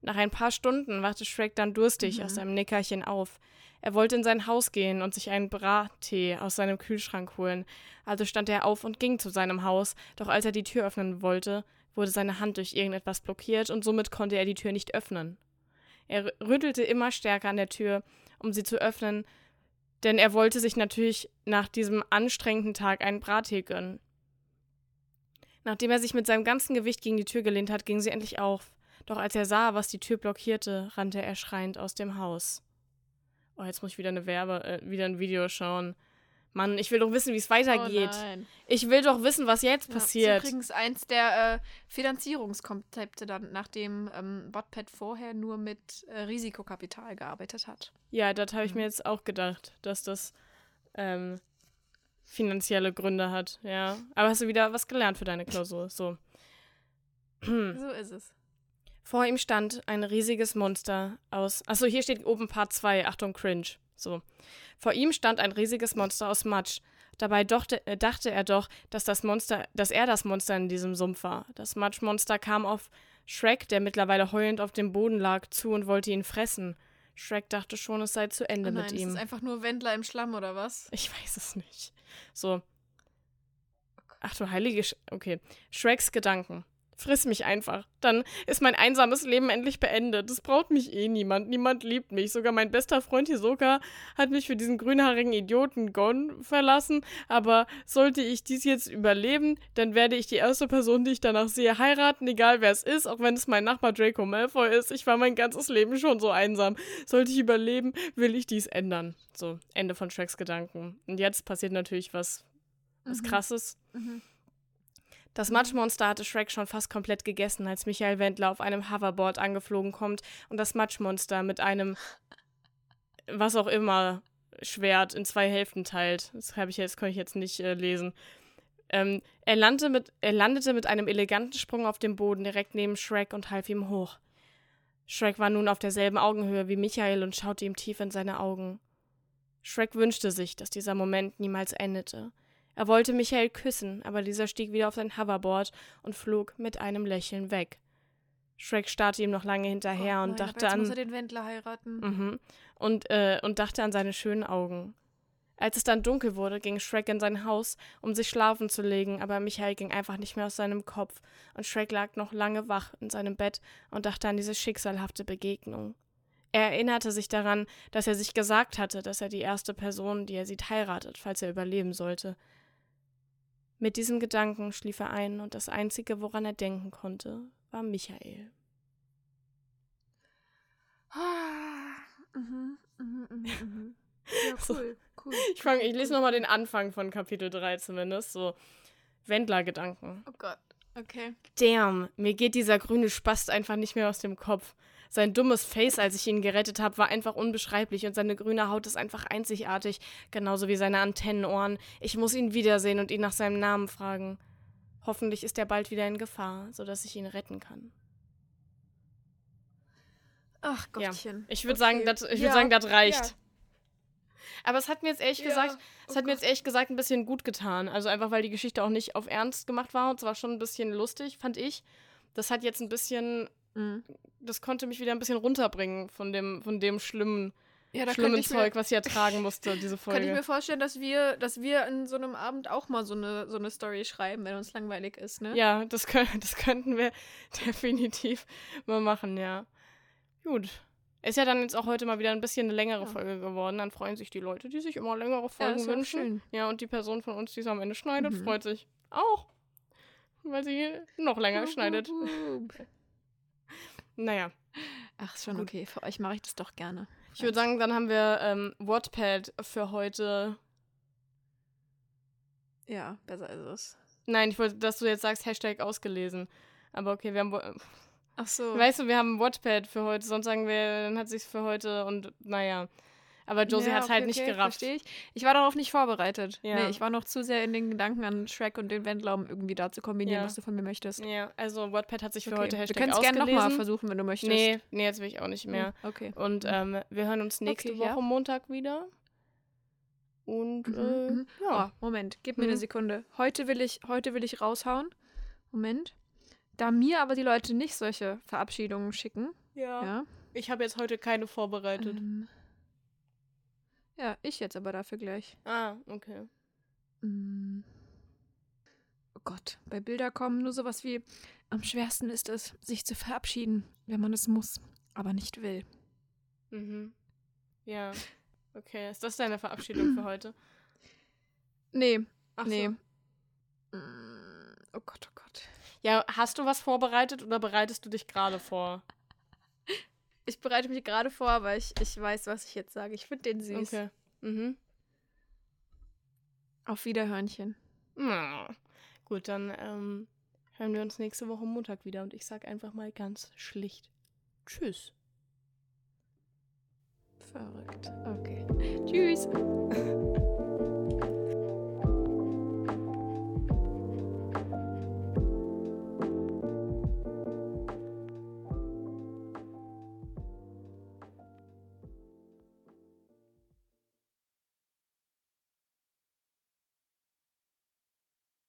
Nach ein paar Stunden wachte Shrek dann durstig Mhm. aus seinem Nickerchen auf. Er wollte in sein Haus gehen und sich einen Brattee aus seinem Kühlschrank holen. Also stand er auf und ging zu seinem Haus, doch als er die Tür öffnen wollte, wurde seine Hand durch irgendetwas blockiert und somit konnte er die Tür nicht öffnen. Er rü- rüttelte immer stärker an der Tür, um sie zu öffnen, denn er wollte sich natürlich nach diesem anstrengenden Tag einen Brattee gönnen. Nachdem er sich mit seinem ganzen Gewicht gegen die Tür gelehnt hat, ging sie endlich auf. Doch als er sah, was die Tür blockierte, rannte er schreiend aus dem Haus. Oh, jetzt muss ich wieder eine Werbe, äh, wieder ein Video schauen. Mann, ich will doch wissen, wie es weitergeht. Oh ich will doch wissen, was jetzt Ja, passiert. Das ist übrigens eins der äh, Finanzierungskonzepte dann, nachdem ähm, Botpad vorher nur mit äh, Risikokapital gearbeitet hat. Ja, das habe ich Mhm. mir jetzt auch gedacht, dass das ähm, finanzielle Gründe hat. Ja, aber hast du wieder was gelernt für deine Klausur? So. So ist es. Vor ihm stand ein riesiges Monster aus. Achso, hier steht oben Part 2. Achtung, cringe. So. Vor ihm stand ein riesiges Monster aus Matsch. Dabei dochte, äh, dachte er doch, dass das Monster, dass er das Monster in diesem Sumpf war. Das Matschmonster kam auf Shrek, der mittlerweile heulend auf dem Boden lag, zu und wollte ihn fressen. Shrek dachte schon, es sei zu Ende Oh nein, mit ist ihm. das einfach nur Wendler im Schlamm oder was? Ich weiß es nicht. So. Ach du heilige. Sch okay. Shreks Gedanken. Friss mich einfach. Dann ist mein einsames Leben endlich beendet. Es braucht mich eh niemand. Niemand liebt mich. Sogar mein bester Freund Hisoka hat mich für diesen grünhaarigen Idioten Gon verlassen. Aber sollte ich dies jetzt überleben, dann werde ich die erste Person, die ich danach sehe, heiraten, egal wer es ist, auch wenn es mein Nachbar Draco Malfoy ist. Ich war mein ganzes Leben schon so einsam. Sollte ich überleben, will ich dies ändern. So, Ende von Shreks Gedanken. Und jetzt passiert natürlich was, was Mhm. krasses. Mhm. Das Matschmonster hatte Shrek schon fast komplett gegessen, als Michael Wendler auf einem Hoverboard angeflogen kommt und das Matschmonster mit einem, was auch immer, Schwert in zwei Hälften teilt. Das habe ich jetzt, kann ich jetzt nicht äh, lesen. Ähm, er, landete mit, er landete mit einem eleganten Sprung auf dem Boden direkt neben Shrek und half ihm hoch. Shrek war nun auf derselben Augenhöhe wie Michael und schaute ihm tief in seine Augen. Shrek wünschte sich, dass dieser Moment niemals endete. Er wollte Michael küssen, aber dieser stieg wieder auf sein Hoverboard und flog mit einem Lächeln weg. Shrek starrte ihm noch lange hinterher Oh und dachte jetzt an muss er den Wendler heiraten. Mhm. Und, äh, und dachte an seine schönen Augen. Als es dann dunkel wurde, ging Shrek in sein Haus, um sich schlafen zu legen, aber Michael ging einfach nicht mehr aus seinem Kopf, und Shrek lag noch lange wach in seinem Bett und dachte an diese schicksalhafte Begegnung. Er erinnerte sich daran, dass er sich gesagt hatte, dass er die erste Person, die er sieht, heiratet, falls er überleben sollte. Mit diesem Gedanken schlief er ein, und das Einzige, woran er denken konnte, war Michael. Ah, mhm, mhm, mhm. Ja, So. cool, cool. Ich, fang, ich lese nochmal den Anfang von Kapitel 3 zumindest, so Wendler-Gedanken. Oh Gott, okay. Damn, mir geht dieser grüne Spast einfach nicht mehr aus dem Kopf. Sein dummes Face, als ich ihn gerettet habe, war einfach unbeschreiblich und seine grüne Haut ist einfach einzigartig, genauso wie seine Antennenohren. Ich muss ihn wiedersehen und ihn nach seinem Namen fragen. Hoffentlich ist er bald wieder in Gefahr, sodass ich ihn retten kann. Ach Ja, Gottchen. Ich würde Okay. sagen, das, Ja, sagen, reicht. ja. Aber es hat mir jetzt ehrlich Ja, gesagt, es oh hat mir jetzt ehrlich gesagt ein bisschen gut getan. Also einfach, weil die Geschichte auch nicht auf Ernst gemacht war. Und es war schon ein bisschen lustig, fand ich. Das hat jetzt ein bisschen, Mhm. das konnte mich wieder ein bisschen runterbringen von dem, von dem schlimmen, Ja, schlimmen ich, mir, Zeug, was ich ertragen musste, diese könnte ich Folge. mir vorstellen, dass wir, dass wir in so einem Abend auch mal so eine, so eine Story schreiben, wenn uns langweilig ist, ne? Ja, das, kö- das könnten wir definitiv mal machen, ja. Gut. Ist ja dann jetzt auch heute mal wieder ein bisschen eine längere Ja. Folge geworden. Dann freuen sich die Leute, die sich immer längere Folgen ja wünschen. schön. Ja, und die Person von uns, die es am Ende schneidet, Mhm. freut sich auch. Weil sie noch länger schneidet. Naja, Ach, ist schon Gut. okay. Für euch mache ich das doch gerne. ich würde sagen, dann haben wir ähm, Wattpad für heute. Ja, besser ist es. Nein, ich wollte, dass du jetzt sagst, Hashtag ausgelesen. Aber okay, wir haben. Ach so. Weißt du, wir haben Wattpad für heute, sonst sagen wir, dann hat sich's für heute und naja. Aber Josie Ja, hat halt okay, nicht okay, gerafft. Verstehe ich. Ich war darauf nicht vorbereitet. Ja. Nee, ich war noch zu sehr in den Gedanken an Shrek und den Wendler, um irgendwie da zu kombinieren, Ja. was du von mir möchtest. Ja, also Wattpad hat sich für Okay. heute Wir Hashtag können es ausgelesen. gerne nochmal versuchen, wenn du möchtest. Nee, nee, jetzt will ich auch nicht mehr. Hm, Okay. Und ähm, wir hören uns nächste Woche ja. Montag wieder. Und Mhm, äh, mhm. ja. Oh, Moment, gib mir Mhm. eine Sekunde. Heute will ich, heute will ich raushauen. Moment. Da mir aber die Leute nicht solche Verabschiedungen schicken, ja. ja. Ich habe jetzt heute keine vorbereitet. Ähm, ja, ich jetzt aber dafür gleich. Ah, okay. Mm. Oh Gott, bei Bilder kommen nur sowas wie: Am schwersten ist es, sich zu verabschieden, wenn man es muss, aber nicht will. Mhm. Ja. Okay, ist das deine Verabschiedung für heute? Nee, Ach nee. So. Mm, Oh Gott, oh Gott. Ja, hast du was vorbereitet oder bereitest du dich gerade vor? Ich bereite mich gerade vor, aber ich, ich weiß, was ich jetzt sage. Ich finde den süß. Okay. Mhm. Auf Wiederhörnchen. Na, gut, dann ähm, hören wir uns nächste Woche Montag wieder und ich sag einfach mal ganz schlicht Tschüss. Verrückt. Okay. Tschüss.